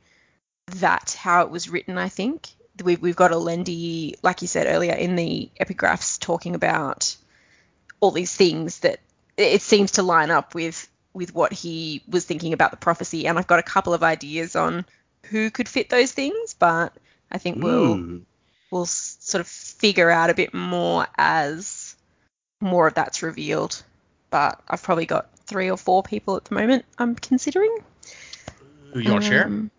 that, how it was written, I think. We've, we've got Alendi, like you said earlier, in the epigraphs talking about all these things that it seems to line up with with what he was thinking about the prophecy. And I've got a couple of ideas on who could fit those things, but I think we'll Ooh. we'll sort of figure out a bit more as more of that's revealed. But I've probably got three or four people at the moment I'm considering. You want to share? Um,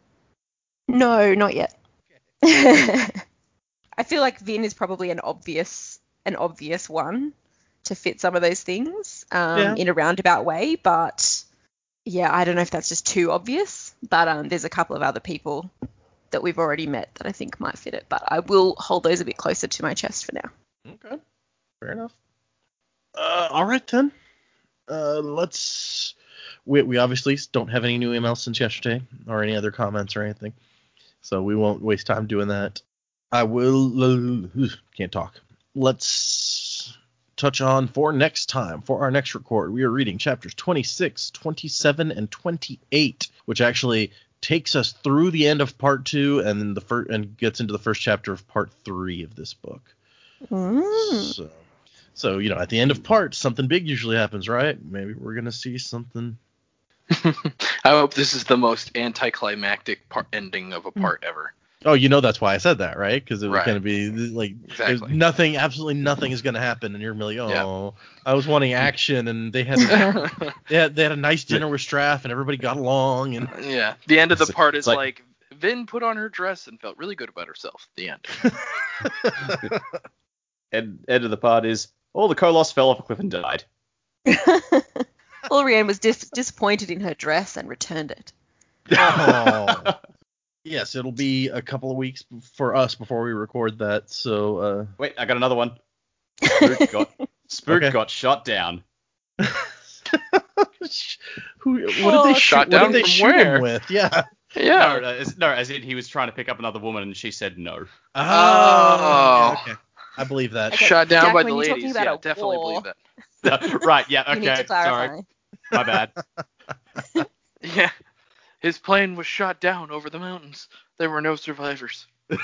No, not yet. I feel like Vin is probably an obvious an obvious one to fit some of those things um, Yeah. in a roundabout way, but yeah, I don't know if that's just too obvious. But um, there's a couple of other people that we've already met that I think might fit it, but I will hold those a bit closer to my chest for now. Okay. Fair enough. Uh, all right then. Uh, let's. We, we obviously don't have any new emails since yesterday or any other comments or anything, so we won't waste time doing that. I will. Can't talk. Let's touch on for next time for our next record. We are reading chapters 26, 27, and 28, which actually takes us through the end of part two and the first and gets into the first chapter of part three of this book. Mm. So, so you know, at the end of parts, something big usually happens, right? Maybe we're gonna see something. I hope this is the most anticlimactic part ending of a part ever. Oh, you know that's why I said that, right? Because it was Right. gonna be like there's Exactly. nothing, absolutely nothing is gonna happen, and you're gonna be like, Yeah. oh, I was wanting action, and they had they had, they had a nice dinner with Straff, and everybody got along, and uh, yeah. The end of the part is like- like, Vin put on her dress and felt really good about herself. The end. End, end of the part is all the Koloss fell off a cliff and died. Allrianne was dis- disappointed in her dress and returned it. oh. Yes, it'll be a couple of weeks for us before we record that. So, uh, Wait, I got another one. Spook got Spook Okay. got shot down. who? What did Oh, they shot shoot? What down did they from shoot where? him with? Yeah. Yeah. no, as, no, as in he was trying to pick up another woman and she said no. Oh. okay. I believe that. Okay, Shot down Jack, by the ladies. about Yeah, definitely war, believe that. right, yeah, You need to okay, sorry. My bad. Yeah. His plane was shot down over the mountains. There were no survivors.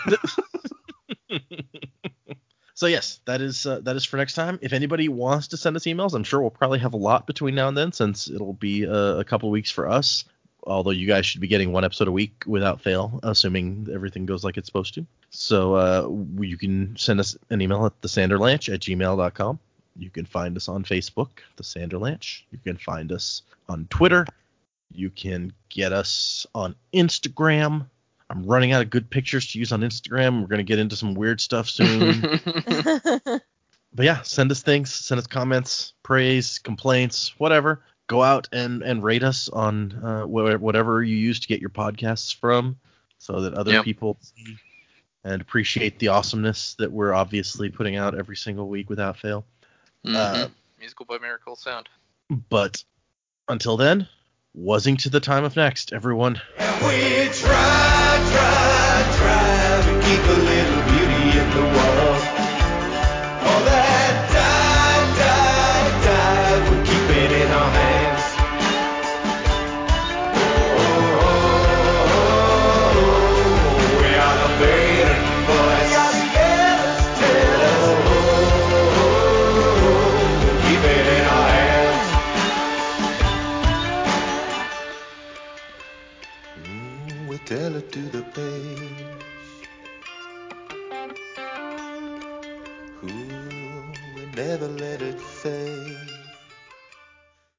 So yes, that is uh, that is for next time. If anybody wants to send us emails, I'm sure we'll probably have a lot between now and then, since it'll be uh, a couple of weeks for us. Although you guys should be getting one episode a week without fail, assuming everything goes like it's supposed to. So uh, you can send us an email at thesanderlanche at gmail.com. You can find us on Facebook, The Sanderlanche. You can find us on Twitter. You can get us on Instagram. I'm running out of good pictures to use on Instagram. We're going to get into some weird stuff soon. but yeah, send us things, send us comments, praise, complaints, whatever. Go out and and rate us on uh, wh- whatever you use to get your podcasts from, so that other Yep. people see and appreciate the awesomeness that we're obviously putting out every single week without fail. Mhm. Uh, Musical by Miracle Sound. But until then, wasing to the time of next, everyone. The. Ooh, we never let it fade.